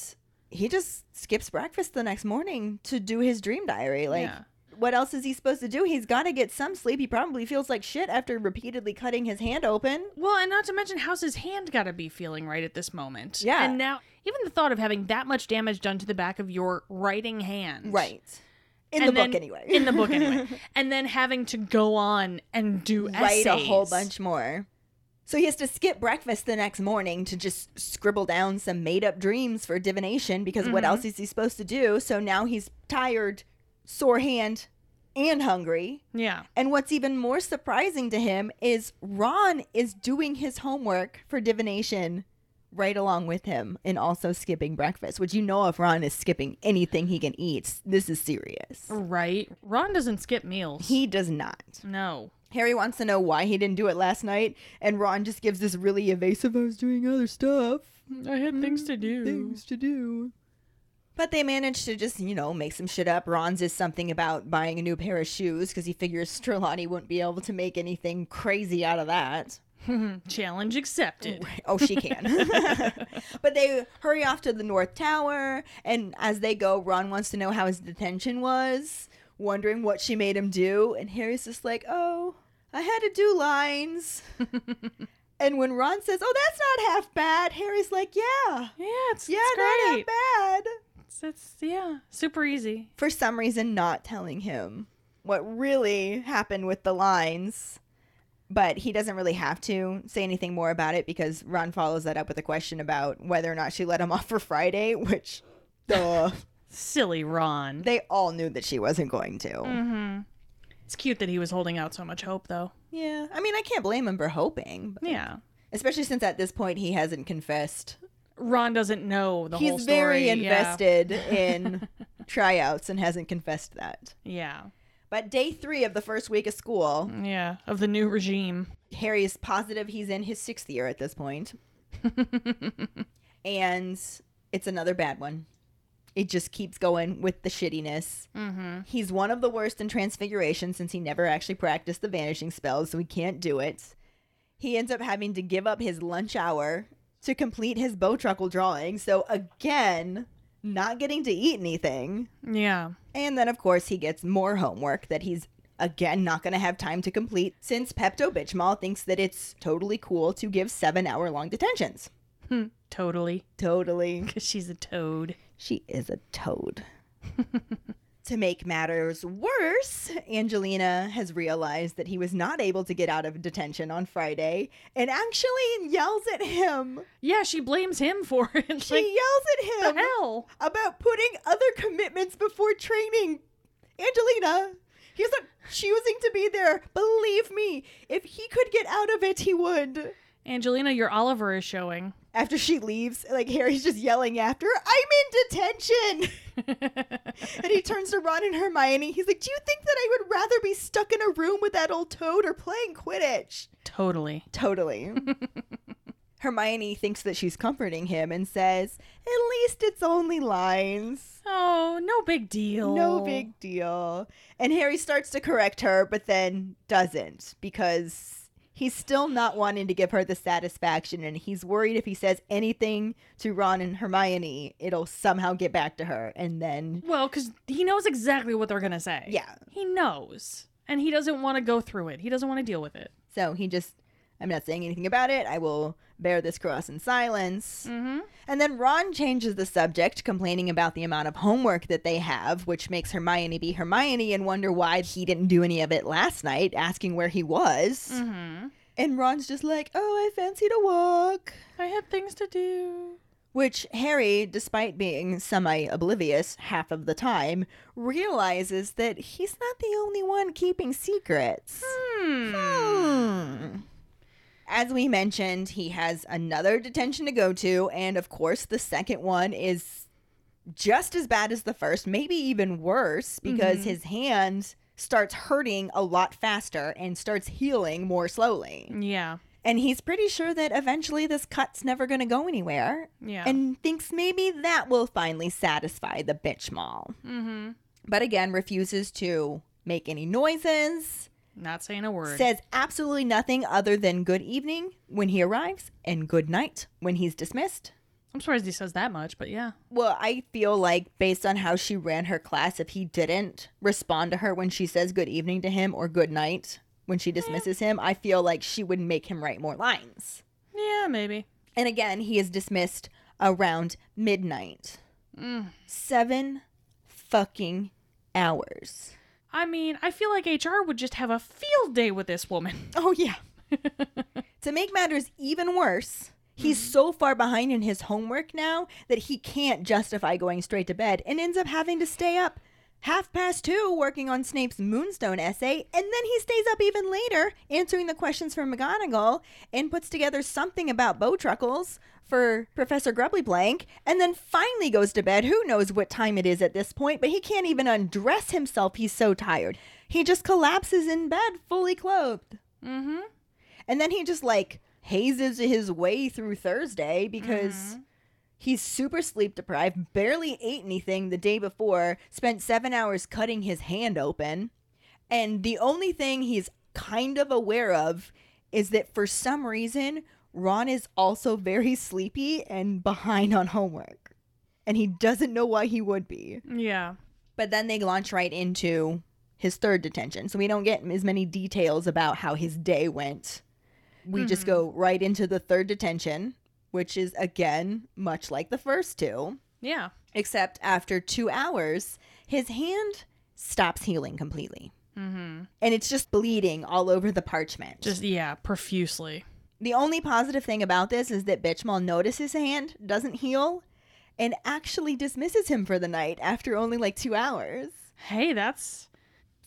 he just skips breakfast the next morning to do his dream diary. Like, Yeah. what else is he supposed to do? He's got to get some sleep. He probably feels like shit after repeatedly cutting his hand open. Well, and not to mention, how's his hand got to be feeling right at this moment? Yeah. And now, even the thought of having that much damage done to the back of your writing hand. Right. In And the then- book, anyway. In the book, anyway. and then having to go on and do Write a whole bunch more. So he has to skip breakfast the next morning to just scribble down some made up dreams for divination because what Mhm. else is he supposed to do? So now he's tired, sore hand, and hungry. Yeah. And what's even more surprising to him is Ron is doing his homework for divination right along with him and also skipping breakfast, which you know if Ron is skipping anything he can eat, this is serious. Right. Ron doesn't skip meals. He does not. No. Harry wants to know why he didn't do it last night, and Ron just gives this really evasive, I was doing other stuff. I had things to mm, do. Things to do. But they managed to just, you know, make some shit up. Ron's is something about buying a new pair of shoes because he figures Trelawney wouldn't be able to make anything crazy out of that. Challenge accepted. Oh, she can. but they hurry off to the North Tower, and as they go, Ron wants to know how his detention was, wondering what she made him do. And Harry's just like, oh, I had to do lines. and when Ron says, oh, that's not half bad, Harry's like, yeah, Yeah, it's, yeah, it's not half bad. It's, it's yeah, super easy. For some reason, not telling him what really happened with the lines. But he doesn't really have to say anything more about it because Ron follows that up with a question about whether or not she let him off for Friday, which, duh. Silly Ron. they all knew that she wasn't going to. Mm-hmm. It's cute that he was holding out so much hope, though. Yeah. I mean, I can't blame him for hoping, Yeah. especially since at this point he hasn't confessed. Ron doesn't know the whole story. He's very Yeah. invested in tryouts and hasn't confessed that. Yeah. But day three of the first week of school, Yeah. Of the new regime. Harry is positive he's in his sixth year at this point. and it's another bad one. It just keeps going with the shittiness. Mm-hmm. He's one of the worst in Transfiguration since he never actually practiced the vanishing spells, so he can't do it. He ends up having to give up his lunch hour to complete his Bowtruckle drawing, so again, not getting to eat anything. Yeah. And then, of course, he gets more homework that he's again not going to have time to complete since Pepto Bitchmal thinks that it's totally cool to give seven hour long detentions. Totally. Totally. Because she's a toad. She is a toad. to make matters worse, Angelina has realized that he was not able to get out of detention on Friday and actually yells at him. Yeah, she blames him for it. She like, yells at the him hell? about putting other commitments before training. Angelina, he's not choosing to be there. Believe me, if he could get out of it, he would. Angelina, your Oliver is showing. After she leaves, like Harry's just yelling after, her, I'm in detention. and he turns to Ron and Hermione. He's like, Do you think that I would rather be stuck in a room with that old toad or playing Quidditch? Totally. Totally. Hermione thinks that she's comforting him and says, At least it's only lines. Oh, no big deal. No big deal. And Harry starts to correct her, but then doesn't because he's still not wanting to give her the satisfaction. And he's worried if he says anything to Ron and Hermione, it'll somehow get back to her. And then, Well, because he knows exactly what they're going to say. yeah. He knows. And he doesn't want to go through it. He doesn't want to deal with it. So he just, I'm not saying anything about it. I will bear this cross in silence. Mm-hmm. And then Ron changes the subject, complaining about the amount of homework that they have, which makes Hermione be Hermione and wonder why he didn't do any of it last night, asking where he was. Mm-hmm. And Ron's just like, oh, I fancy to walk. I had things to do. Which Harry, despite being semi oblivious half of the time, realizes that he's not the only one keeping secrets. Hmm. Hmm. As we mentioned, he has another detention to go to, and of course, the second one is just as bad as the first, maybe even worse, because Mhm. his hand starts hurting a lot faster and starts healing more slowly. Yeah. And he's pretty sure that eventually this cut's never going to go anywhere, Yeah. and thinks maybe that will finally satisfy the bitch mall. mm-hmm. But again, refuses to make any noises Not saying a word. says absolutely nothing other than good evening when he arrives and good night when he's dismissed. I'm surprised he says that much, but yeah. Well, I feel like based on how she ran her class, if he didn't respond to her when she says good evening to him or good night when she dismisses him, I feel like she would make him write more lines. Yeah, maybe. And again, he is dismissed around midnight. Mm. Seven fucking hours. I mean, I feel like HR would just have a field day with this woman. Oh, yeah. to make matters even worse, he's mm-hmm. so far behind in his homework now that he can't justify going straight to bed and ends up having to stay up half past two working on Snape's Moonstone essay. And then he stays up even later answering the questions from McGonagall and puts together something about Bowtruckles for Professor Grubbly Plank and then finally goes to bed. Who knows what time it is at this point, but he can't even undress himself. He's so tired. He just collapses in bed fully clothed. Mm-hmm. And then he just like hazes his way through Thursday because he's super sleep deprived, barely ate anything the day before, spent seven hours cutting his hand open. And the only thing he's kind of aware of is that for some reason, Ron is also very sleepy and behind on homework. And he doesn't know why he would be. Yeah. But then they launch right into his third detention. So we don't get as many details about how his day went. We just mm-hmm. go right into the third detention, which is again much like the first two, Yeah. except after two hours, his hand stops healing completely. Mm-hmm. And it's just bleeding all over the parchment. Just yeah, profusely. the only positive thing about this is that Bitchmal notices his hand doesn't heal and actually dismisses him for the night after only like two hours. Hey, that's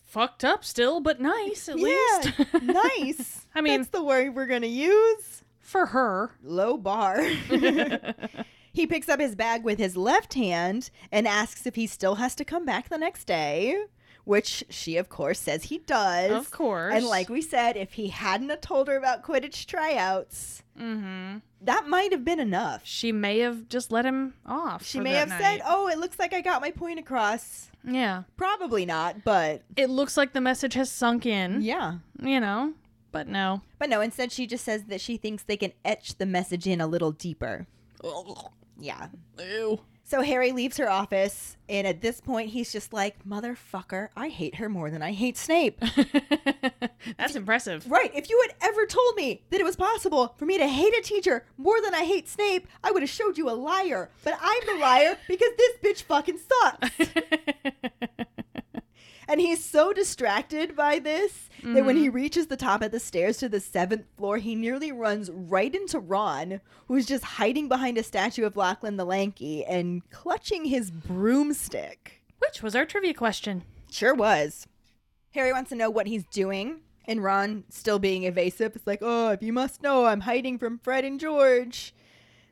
fucked up still, but nice at yeah, least. nice. I mean- that's the word we're gonna use. For her. Low bar. he picks up his bag with his left hand and asks if he still has to come back the next day, which she, of course, says he does. Of course. And like we said, if he hadn't told her about Quidditch tryouts, Mm-hmm. that might have been enough. She may have just let him off. She may have said, "Oh, it looks like I got my point across." Yeah. Probably not, but It looks like the message has sunk in. yeah. You know. But no. But no, instead she just says that she thinks they can etch the message in a little deeper. Yeah. Ew. So Harry leaves her office, and at this point he's just like, "Motherfucker, I hate her more than I hate Snape." That's impressive. right? If you had ever told me that it was possible for me to hate a teacher more than I hate Snape, I would have showed you a liar. But I'm the liar because this bitch fucking sucks. And he's so distracted by this that when he mm-hmm. reaches the top of the stairs to the seventh floor, he nearly runs right into Ron, who's just hiding behind a statue of Lachlan the Lanky and clutching his broomstick. Which was our trivia question. Sure was. Harry wants to know what he's doing, and Ron, still being evasive, is like, Oh, if you must know, I'm hiding from Fred and George.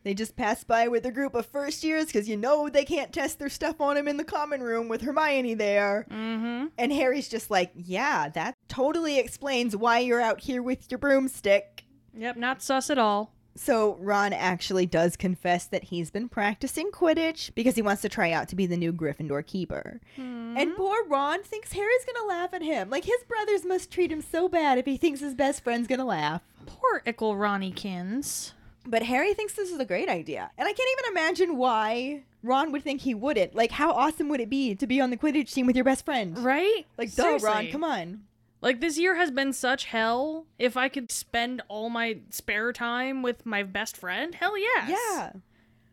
They just pass by with a group of first years because you know they can't test their stuff on him in the common room with Hermione there. Mm-hmm. And Harry's just like, Yeah, that totally explains why you're out here with your broomstick. Yep, not sus at all. So Ron actually does confess that he's been practicing Quidditch because he wants to try out to be the new Gryffindor keeper. And poor Ron thinks Harry's gonna laugh at him. Like his brothers must treat him so bad if he thinks his best friend's gonna laugh. Poor Ickle Ronnykins. But Harry thinks this is a great idea. And I can't even imagine why Ron would think he wouldn't. Like, how awesome would it be to be on the Quidditch team with your best friend? Right? Like, duh, Ron, come on. Like this year has been such hell. If I could spend all my spare time with my best friend, hell yes. Yeah,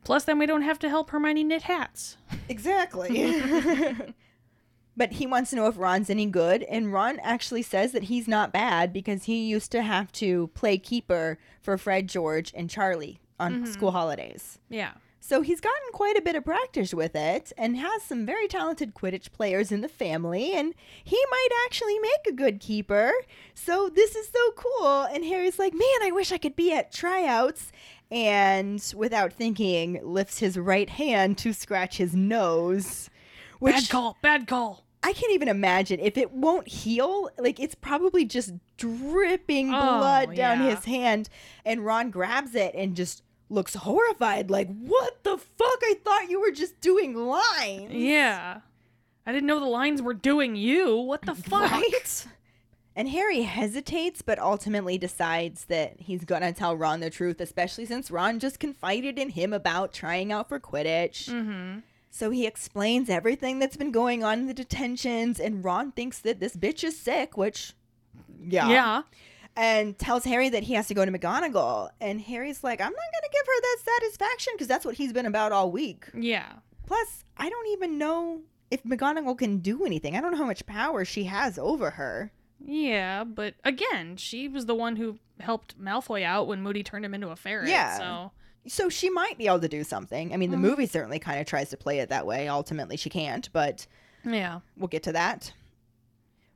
Plus, then we don't have to help Hermione knit hats. exactly. but he wants to know if Ron's any good. And Ron actually says that he's not bad because he used to have to play keeper for Fred, George, and Charlie on mm-hmm. school holidays. Yeah. So he's gotten quite a bit of practice with it and has some very talented Quidditch players in the family, and he might actually make a good keeper. So this is so cool. And Harry's like, man, I wish I could be at tryouts. And without thinking, lifts his right hand to scratch his nose. Which bad call. Bad call. I can't even imagine if it won't heal. Like it's probably just dripping Oh, blood down yeah. his hand, and Ron grabs it and just looks horrified. Like, what the fuck? I thought you were just doing lines. Yeah. I didn't know the lines were doing you. What the fuck? Right? And Harry hesitates, but ultimately decides that he's gonna tell Ron the truth, especially since Ron just confided in him about trying out for Quidditch. Mm-hmm. So he explains everything that's been going on in the detentions, and Ron thinks that this bitch is sick, which, yeah. Yeah. And tells Harry that he has to go to McGonagall. And Harry's like, I'm not going to give her that satisfaction because that's what he's been about all week. Yeah. Plus, I don't even know if McGonagall can do anything. I don't know how much power she has over her. Yeah, but again, she was the one who helped Malfoy out when Moody turned him into a ferret. Yeah. So So she might be able to do something. I mean, the movie certainly kind of tries to play it that way. Ultimately, she can't, but yeah. We'll get to that.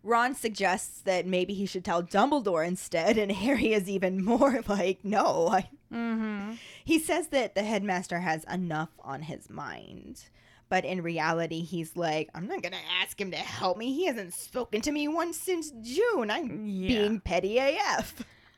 Ron suggests that maybe he should tell Dumbledore instead, and Harry is even more like, no. I... Mm-hmm. He says that the headmaster has enough on his mind. But in reality, he's like, I'm not going to ask him to help me. He hasn't spoken to me once since June. I'm Yeah. being petty AF.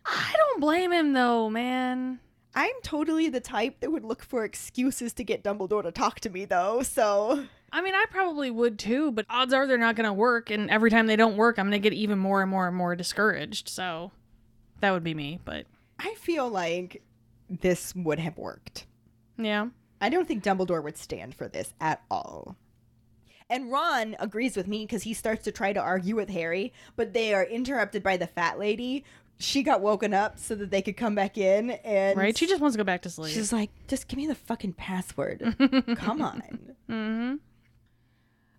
I don't blame him though, man. I'm totally the type that would look for excuses to get Dumbledore to talk to me, though, so. I mean, I probably would too, but odds are they're not going to work, and every time they don't work, I'm going to get even more and more and more discouraged. So, That would be me, but I feel like this would have worked. yeah. I don't think Dumbledore would stand for this at all. And Ron agrees with me because he starts to try to argue with Harry, but they are interrupted by the fat lady. She got woken up so that they could come back in, and Right? She just wants to go back to sleep. she's like, "Just give me the fucking password. come on." Mm-hmm.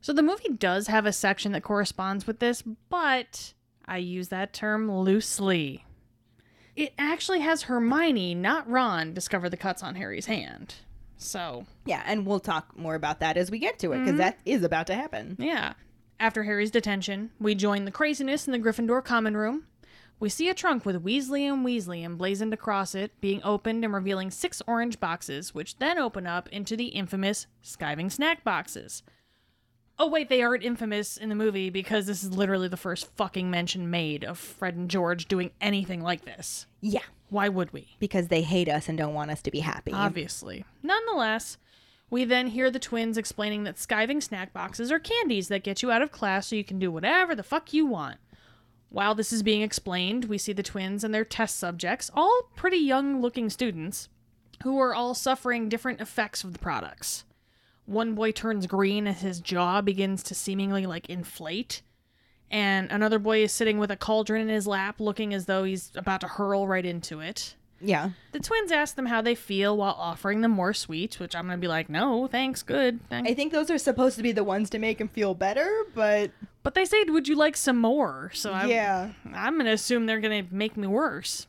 So the movie does have a section that corresponds with this, but I use that term loosely. It actually has Hermione, not Ron, discover the cuts on Harry's hand. So, Yeah, and we'll talk more about that as we get to it because that is about to happen. yeah. After Harry's detention, we join the craziness in the Gryffindor common room. We see a trunk with Weasley and Weasley emblazoned across it, being opened and revealing six orange boxes, which then open up into the infamous skiving snack boxes. Oh, wait, they aren't infamous in the movie because this is literally the first fucking mention made of Fred and George doing anything like this. Yeah, Why would we? because they hate us and don't want us to be happy. Obviously. Nonetheless, we then hear the twins explaining that skiving snack boxes are candies that get you out of class so you can do whatever the fuck you want. While this is being explained, we see the twins and their test subjects, all pretty young looking students, who are all suffering different effects of the products. One boy turns green as his jaw begins to seemingly like inflate. And another boy is sitting with a cauldron in his lap, looking as though he's about to hurl right into it. Yeah, The twins ask them how they feel while offering them more sweets, which I'm going to be like, no, thanks, good. Thanks. I think those are supposed to be the ones to make him feel better, but But they said, would you like some more? So I'm, yeah. I'm going to assume they're going to make me worse.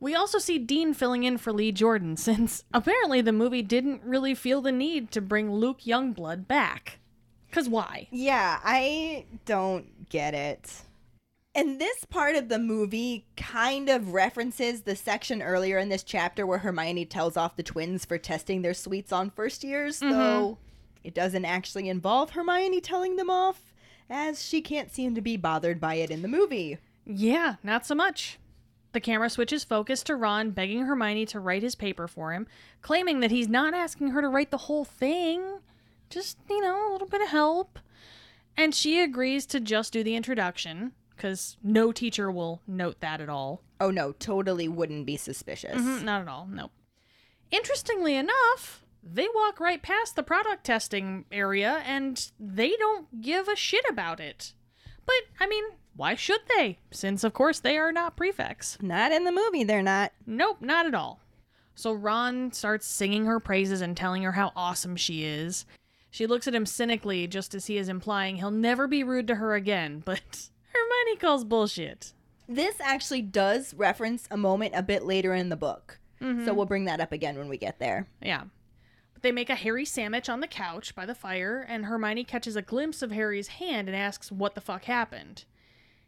We also see Dean filling in for Lee Jordan, since apparently the movie didn't really feel the need to bring Luke Youngblood back. Because why? Yeah, I don't get it. And this part of the movie kind of references the section earlier in this chapter where Hermione tells off the twins for testing their sweets on first years, mm-hmm. though it doesn't actually involve Hermione telling them off, as she can't seem to be bothered by it in the movie. Yeah, not so much. The camera switches focus to Ron begging Hermione to write his paper for him, claiming that he's not asking her to write the whole thing, just, you know, a little bit of help. And she agrees to just do the introduction, because no teacher will note that at all. Oh no, totally wouldn't be suspicious. Mhm, not at all, nope. Interestingly enough, they walk right past the product testing area and they don't give a shit about it. But, I mean, why should they? Since, of course, they are not prefects. Not in the movie, they're not. Nope, not at all. So Ron starts singing her praises and telling her how awesome she is. She looks at him cynically, just as he is implying he'll never be rude to her again, but Hermione calls bullshit. This actually does reference a moment a bit later in the book. So mm-hmm. we'll bring that up again when we get there. Yeah. But they make a Harry sandwich on the couch by the fire, and Hermione catches a glimpse of Harry's hand and asks what the fuck happened.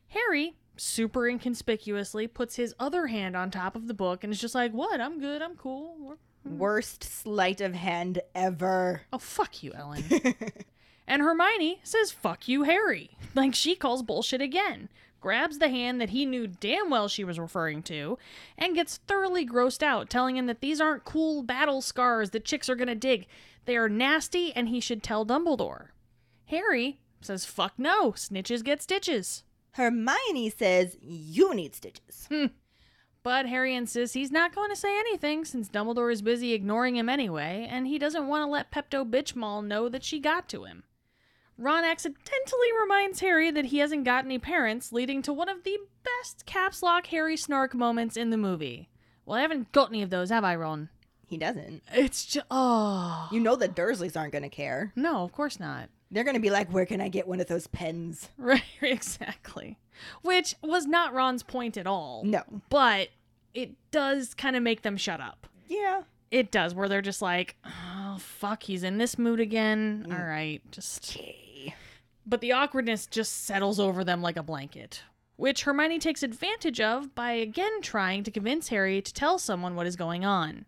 Harry, super inconspicuously, puts his other hand on top of the book and is just like, What? I'm good. I'm cool. We're- mm-hmm. Worst sleight of hand ever. Oh, fuck you, Ellen. and Hermione says, Fuck you, Harry. Like she calls bullshit again. Grabs the hand that he knew damn well she was referring to, and gets thoroughly grossed out, telling him that these aren't cool battle scars that chicks are gonna dig. They are nasty, and he should tell Dumbledore. Harry says, Fuck no, snitches get stitches. Hermione says, You need stitches. But Harry insists he's not going to say anything since Dumbledore is busy ignoring him anyway, and he doesn't want to let Pepto Bitchmall know that she got to him. Ron accidentally reminds Harry that he hasn't got any parents, leading to one of the best caps lock Harry snark moments in the movie. Well, I haven't got any of those, have I, Ron? He doesn't. It's just oh You know the Dursleys aren't going to care. no, of course not. They're going to be like, Where can I get one of those pens? Right, exactly. Which was not Ron's point at all. No. but it does kind of make them shut up. Yeah. It does, where they're just like, oh, fuck, he's in this mood again. Mm. All right, just. But the awkwardness just settles over them like a blanket, which Hermione takes advantage of by again trying to convince Harry to tell someone what is going on.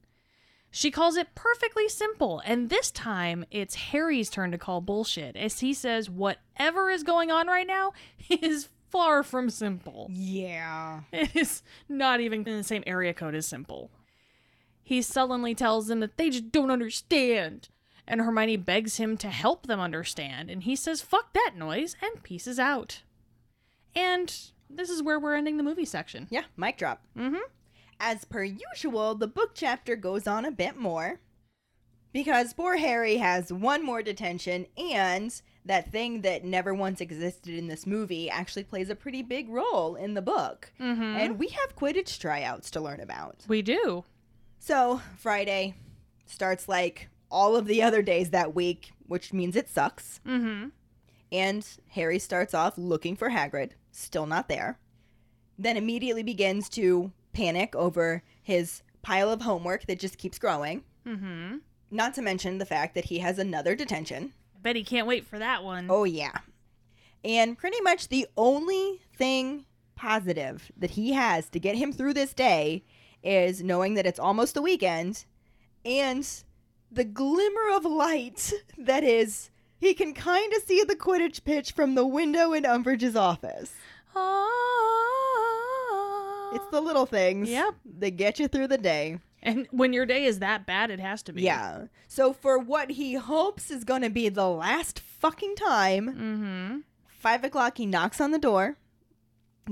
She calls it perfectly simple, and this time it's Harry's turn to call bullshit, as he says whatever is going on right now is far from simple. Yeah. It is not even in the same area code as Simple. He sullenly tells them that they just don't understand. And Hermione begs him to help them understand, and he says, fuck that noise, and pieces out. And this is where we're ending the movie section. Yeah, mic drop. Mm-hmm. As per usual, the book chapter goes on a bit more because poor Harry has one more detention, and that thing that never once existed in this movie actually plays a pretty big role in the book. Mm-hmm. And we have Quidditch tryouts to learn about. we do. So, Friday starts like all of the other days that week, which means it sucks. Mm-hmm. And Harry starts off looking for Hagrid, still not there. Then immediately begins to panic over his pile of homework that just keeps growing. Mm-hmm. Not to mention the fact that he has another detention. Bet he can't wait for that one. Oh, yeah. And pretty much the only thing positive that he has to get him through this day is knowing that it's almost the weekend and the glimmer of light that is he can kind of see the Quidditch pitch from the window in Umbridge's office. Ah. It's the little things Yep. They get you through the day. And when your day is that bad, it has to be. Yeah. So for what he hopes is going to be the last fucking time, Mm-hmm. five o'clock, he knocks on the door,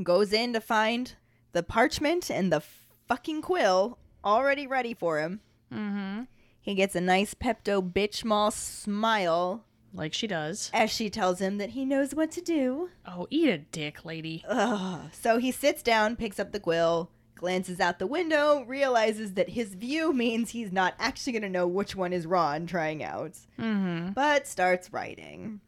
goes in to find the parchment and the fucking quill already ready for him. Mm-hmm. He gets a nice Pepto Bitch Mall smile Like she does. as she tells him that he knows what to do. Oh, eat a dick, lady. Ugh. So he sits down, picks up the quill, glances out the window, realizes that his view means he's not actually going to know which one is Ron trying out, Mm-hmm. but starts writing.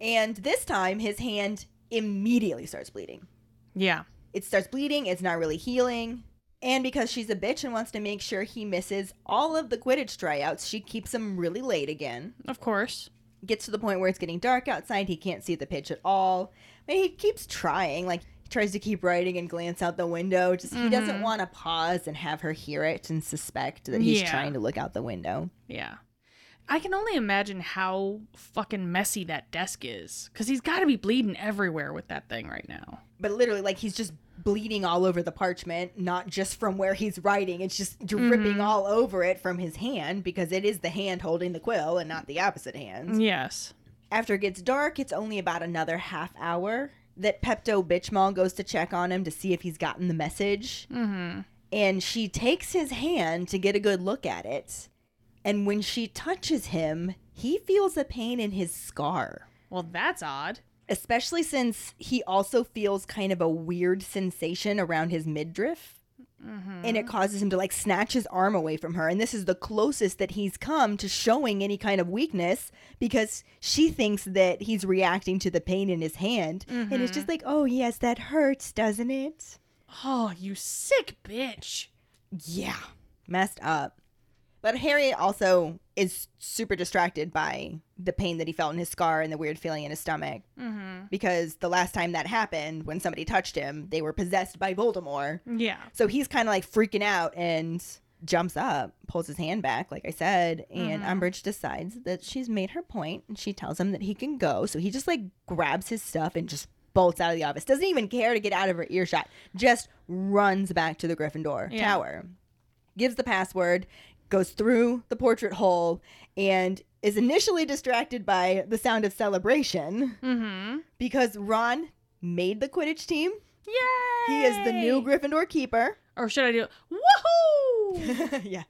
And this time, his hand immediately starts bleeding. Yeah. It starts bleeding, it's not really healing. And because she's a bitch and wants to make sure he misses all of the Quidditch tryouts, she keeps him really late again. Of course. Gets to the point where it's getting dark outside, he can't see the pitch at all. But he keeps trying, like he tries to keep writing and glance out the window. Just he doesn't Mhm. want to pause and have her hear it and suspect that he's Yeah. trying to look out the window. Yeah. I can only imagine how fucking messy that desk is. Because he's got to be bleeding everywhere with that thing right now. But literally, like he's just bleeding all over the parchment, not just from where he's writing. It's just dripping Mhm. all over it from his hand because it is the hand holding the quill and not the opposite hand. Yes. After it gets dark, it's only about another half hour that Pepto Bitchmall goes to check on him to see if he's gotten the message. Mm-hmm. And she takes his hand to get a good look at it. And when she touches him, he feels a pain in his scar. Well, that's odd. Especially since he also feels kind of a weird sensation around his midriff. Mm-hmm. And it causes him to like snatch his arm away from her. And this is the closest that he's come to showing any kind of weakness because she thinks that he's reacting to the pain in his hand. And it's just like, oh, yes, that hurts, doesn't it? Oh, you sick bitch. Yeah. Messed up. But Harry also is super distracted by the pain that he felt in his scar and the weird feeling in his stomach. Mm-hmm. Because the last time that happened, when somebody touched him, they were possessed by Voldemort. Yeah. So he's kind of like freaking out and jumps up, pulls his hand back, like I said, and Mhm. Umbridge decides that she's made her point and she tells him that he can go. So he just like grabs his stuff and just bolts out of the office. Doesn't even care to get out of her earshot, just runs back to the Gryffindor Yeah. tower. Gives the password, goes through the portrait hole, and is initially distracted by the sound of celebration Mm-hmm. because Ron made the Quidditch team. Yay! He is the new Gryffindor keeper. Or should I do Woohoo! yes.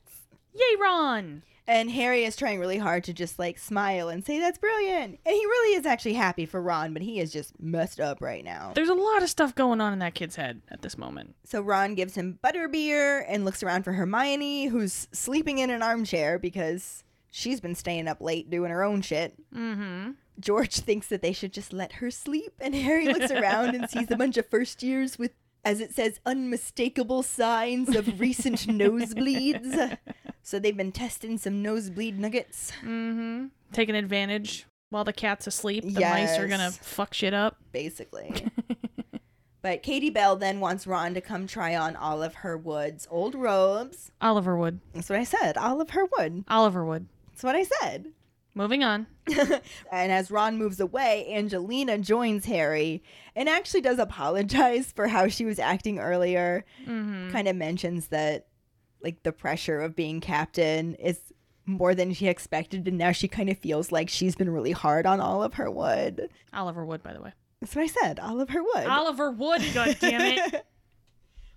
Yay, Ron! And Harry is trying really hard to just like smile and say that's brilliant. And he really is actually happy for Ron, but he is just messed up right now. There's a lot of stuff going on in that kid's head at this moment. So Ron gives him butterbeer and looks around for Hermione, who's sleeping in an armchair because she's been staying up late doing her own shit. Mm-hmm. George thinks that they should just let her sleep, and Harry looks around and sees a bunch of first years with, as it says, unmistakable signs of recent nosebleeds. So they've been testing some nosebleed nuggets, Mm-hmm. Taking advantage while the cat's asleep. The mice are gonna fuck shit up. basically. but Katie Bell then wants Ron to come try on Olive Herwood's old robes. Oliver Wood. That's what I said. Olive Herwood. Oliver Wood. That's what I said. Moving on. and as Ron moves away, Angelina joins Harry and actually does apologize for how she was acting earlier. Mm-hmm. Kind of mentions that, like, the pressure of being captain is more than she expected, and now she kind of feels like she's been really hard on Olive Herwood. Oliver Wood, by the way. That's what I said. Oliver Wood. Oliver Wood, god damn it.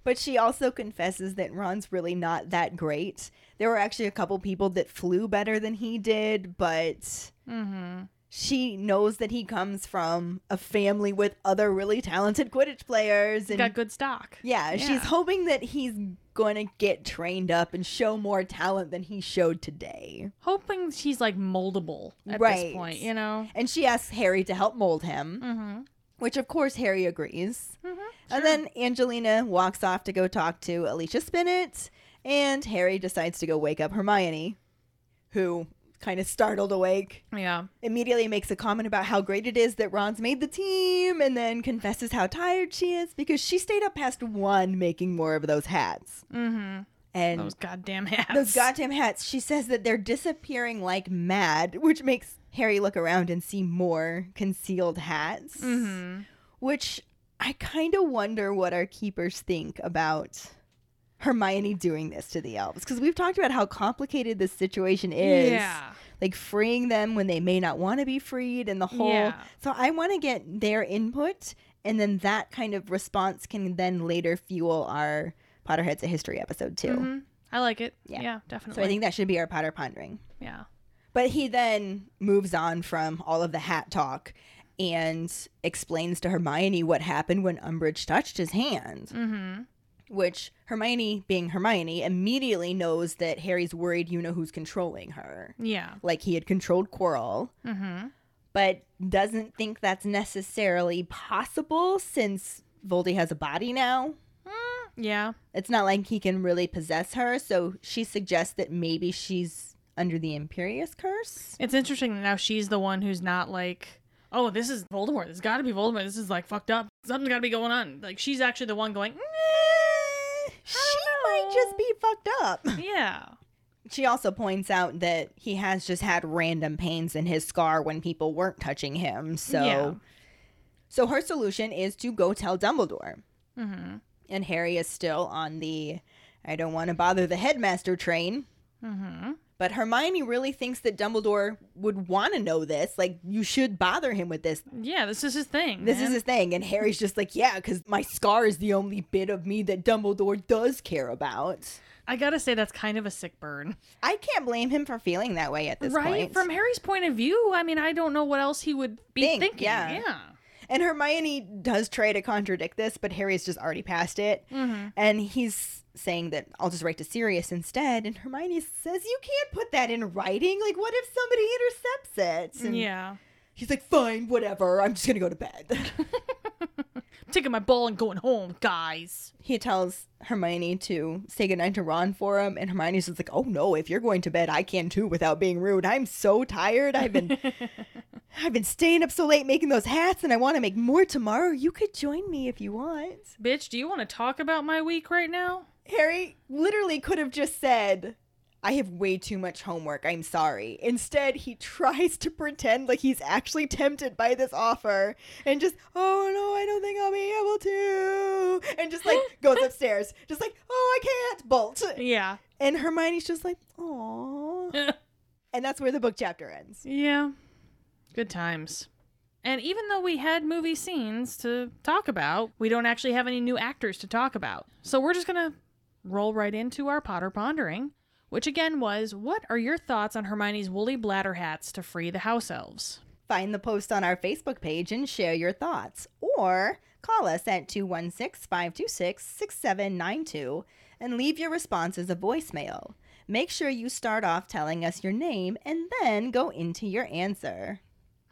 But she also confesses that Ron's really not that great. There were actually a couple people that flew better than he did, but mm-hmm. she knows that he comes from a family with other really talented Quidditch players. And Got good stock. yeah, Yeah. she's hoping that he's going to get trained up and show more talent than he showed today. Hoping she's like moldable at Right. this point, you know? And she asks Harry to help mold him, Mm-hmm. Which of course Harry agrees. Mhm, And then Angelina walks off to go talk to Alicia Spinnet, and Harry decides to go wake up Hermione, who, kind of startled awake, Yeah. immediately makes a comment about how great it is that Ron's made the team, and then confesses how tired she is because she stayed up past one making more of those hats. Mm-hmm. And Those goddamn hats. those goddamn hats, she says that they're disappearing like mad, which makes Harry look around and see more concealed hats. Mm-hmm. Which I kind of wonder what our keepers think about Hermione doing this to the elves. Because we've talked about how complicated this situation is. Yeah. Like freeing them when they may not want to be freed and the whole. Yeah. So I want to get their input. And then that kind of response can then later fuel our Potterheads a History episode too. hmm I like it. Yeah. Yeah, definitely. So I think that should be our Potter Pondering. yeah. But he then moves on from all of the hat talk and explains to Hermione what happened when Umbridge touched his hand. Mm-hmm. Which Hermione, being Hermione, immediately knows that Harry's worried you know who's controlling her. Yeah. Like he had controlled Quirrell, Mm-hmm. but doesn't think that's necessarily possible since Voldy has a body now. Yeah. It's not like he can really possess her, so she suggests that maybe she's under the Imperius curse. It's interesting that now she's the one who's not like, oh, this is Voldemort. This got to be Voldemort. This is like fucked up. Something's got to be going on. Like she's actually the one going, she might just be fucked up. yeah. She also points out that he has just had random pains in his scar when people weren't touching him. So Yeah. So her solution is to go tell Dumbledore. Mm-hmm. And Harry is still on the I don't want to bother the headmaster train. Mm-hmm. But Hermione really thinks that Dumbledore would want to know this. Like, you should bother him with this. Yeah, this is his thing. This is his thing. And Harry's just like, yeah, because my scar is the only bit of me that Dumbledore does care about. I gotta say that's kind of a sick burn, I can't blame him for feeling that way at this right? point. Right? From Harry's point of view, I mean, I don't know what else he would be Think, thinking. yeah. Yeah. and Hermione does try to contradict this, but Harry's just already past it. Mm-hmm. And he's saying that I'll just write to Sirius instead. And Hermione says, you can't put that in writing. Like, what if somebody intercepts it? And Yeah. He's like, fine, whatever. I'm just going to go to bed. Taking my ball and going home, guys. he tells Hermione to say goodnight to Ron for him, and Hermione's just like, "Oh no, if you're going to bed, I can too without being rude. I'm so tired. I've been, I've been staying up so late making those hats, and I want to make more tomorrow. You could join me if you want." Bitch, do you want to talk about my week right now? Harry literally could have just said, I have way too much homework. I'm sorry. Instead, he tries to pretend like he's actually tempted by this offer and just, oh no, I don't think I'll be able to. And just like goes upstairs, just like, oh, I can't, bolt. Yeah. And Hermione's just like, oh. And that's where the book chapter ends. yeah. Good times. And even though we had movie scenes to talk about, we don't actually have any new actors to talk about. So we're just going to roll right into our Potter Pondering, which again was what are your thoughts on Hermione's woolly bladder hats to free the house elves? Find the post on our Facebook page and share your thoughts. Or call us at 216 526 6792 and leave your response as a voicemail. Make sure you start off telling us your name and then go into your answer.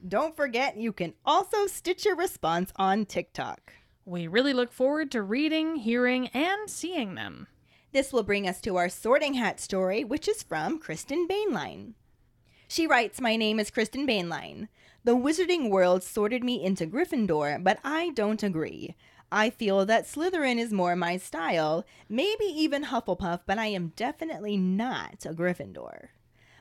Don't forget, you can also stitch your response on TikTok. We really look forward to reading, hearing, and seeing them. This will bring us to our sorting hat story, which is from Kristen Bainline. She writes, My name is Kristen Bainline. The wizarding world sorted me into Gryffindor, but I don't agree. I feel that Slytherin is more my style, maybe even Hufflepuff, but I am definitely not a Gryffindor.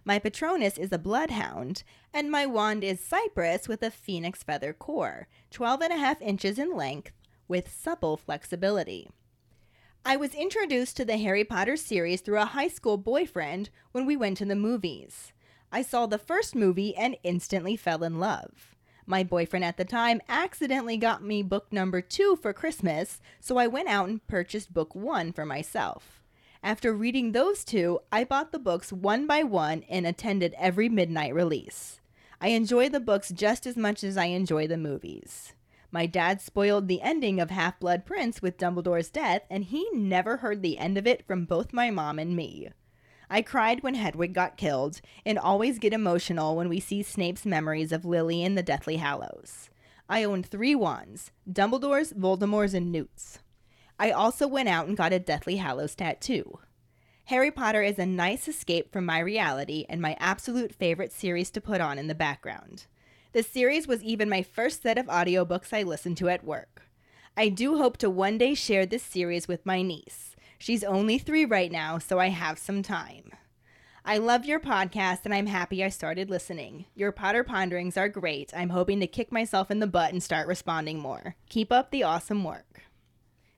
My Patronus is a Bloodhound, and my wand is Cypress with a phoenix feather core, 12 and a half inches in length, with supple flexibility. I was introduced to the Harry Potter series through a high school boyfriend when we went to the movies. I saw the first movie and instantly fell in love. My boyfriend at the time accidentally got me book number two for Christmas, so I went out and purchased book one for myself. After reading those two, I bought the books one by one and attended every midnight release. I enjoy the books just as much as I enjoy the movies. My dad spoiled the ending of Half Blood Prince with Dumbledore's death, and he never heard the end of it from both my mom and me. I cried when Hedwig got killed, and always get emotional when we see Snape's memories of Lily in the Deathly Hallows. I own three wands Dumbledore's, Voldemort's, and Newt's. I also went out and got a Deathly Hallows tattoo. Harry Potter is a nice escape from my reality and my absolute favorite series to put on in the background. The series was even my first set of audiobooks I listened to at work. I do hope to one day share this series with my niece. She's only three right now, so I have some time. I love your podcast and I'm happy I started listening. Your Potter Ponderings are great. I'm hoping to kick myself in the butt and start responding more. Keep up the awesome work.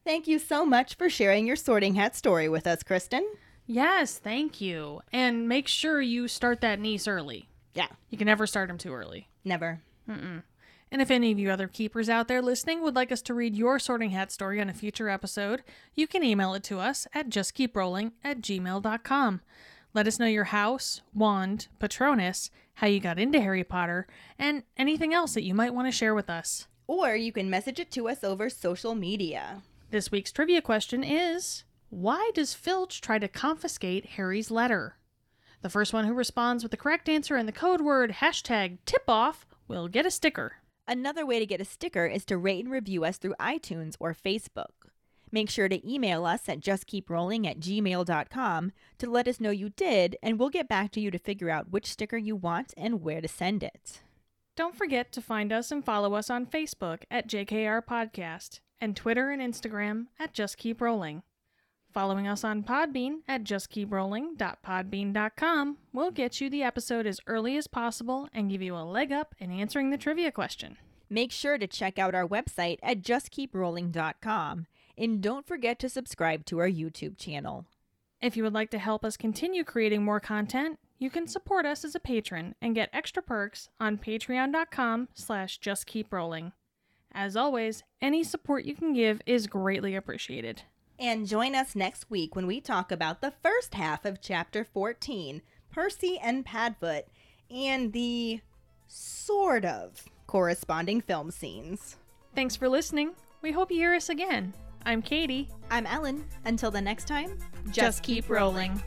Thank you so much for sharing your sorting hat story with us, Kristen. Yes, thank you. And make sure you start that niece early. Yeah, You can never start him too early. Never. And if any of you other keepers out there listening would like us to read your sorting hat story on a future episode, you can email it to us at justkeeprolling at gmail.com. Let us know your house, wand, patronus, how you got into Harry Potter, and anything else that you might want to share with us. Or you can message it to us over social media. This week's trivia question is Why does Filch try to confiscate Harry's letter? The first one who responds with the correct answer and the code word hashtag tip off will get a sticker. Another way to get a sticker is to rate and review us through iTunes or Facebook. Make sure to email us at justkeeprolling at gmail.com to let us know you did, and we'll get back to you to figure out which sticker you want and where to send it. Don't forget to find us and follow us on Facebook at JKR Podcast and Twitter and Instagram at Just Keep Rolling. Following us on Podbean at justkeeprolling.podbean.com will get you the episode as early as possible and give you a leg up in answering the trivia question. Make sure to check out our website at justkeeprolling.com, and don't forget to subscribe to our YouTube channel. If you would like to help us continue creating more content, you can support us as a patron and get extra perks on patreon.com slash justkeeprolling. As always, any support you can give is greatly appreciated. And join us next week when we talk about the first half of Chapter 14, Percy and Padfoot, and the sort of corresponding film scenes. Thanks for listening. We hope you hear us again. I'm Katie. I'm Ellen. Until the next time, Just keep rolling.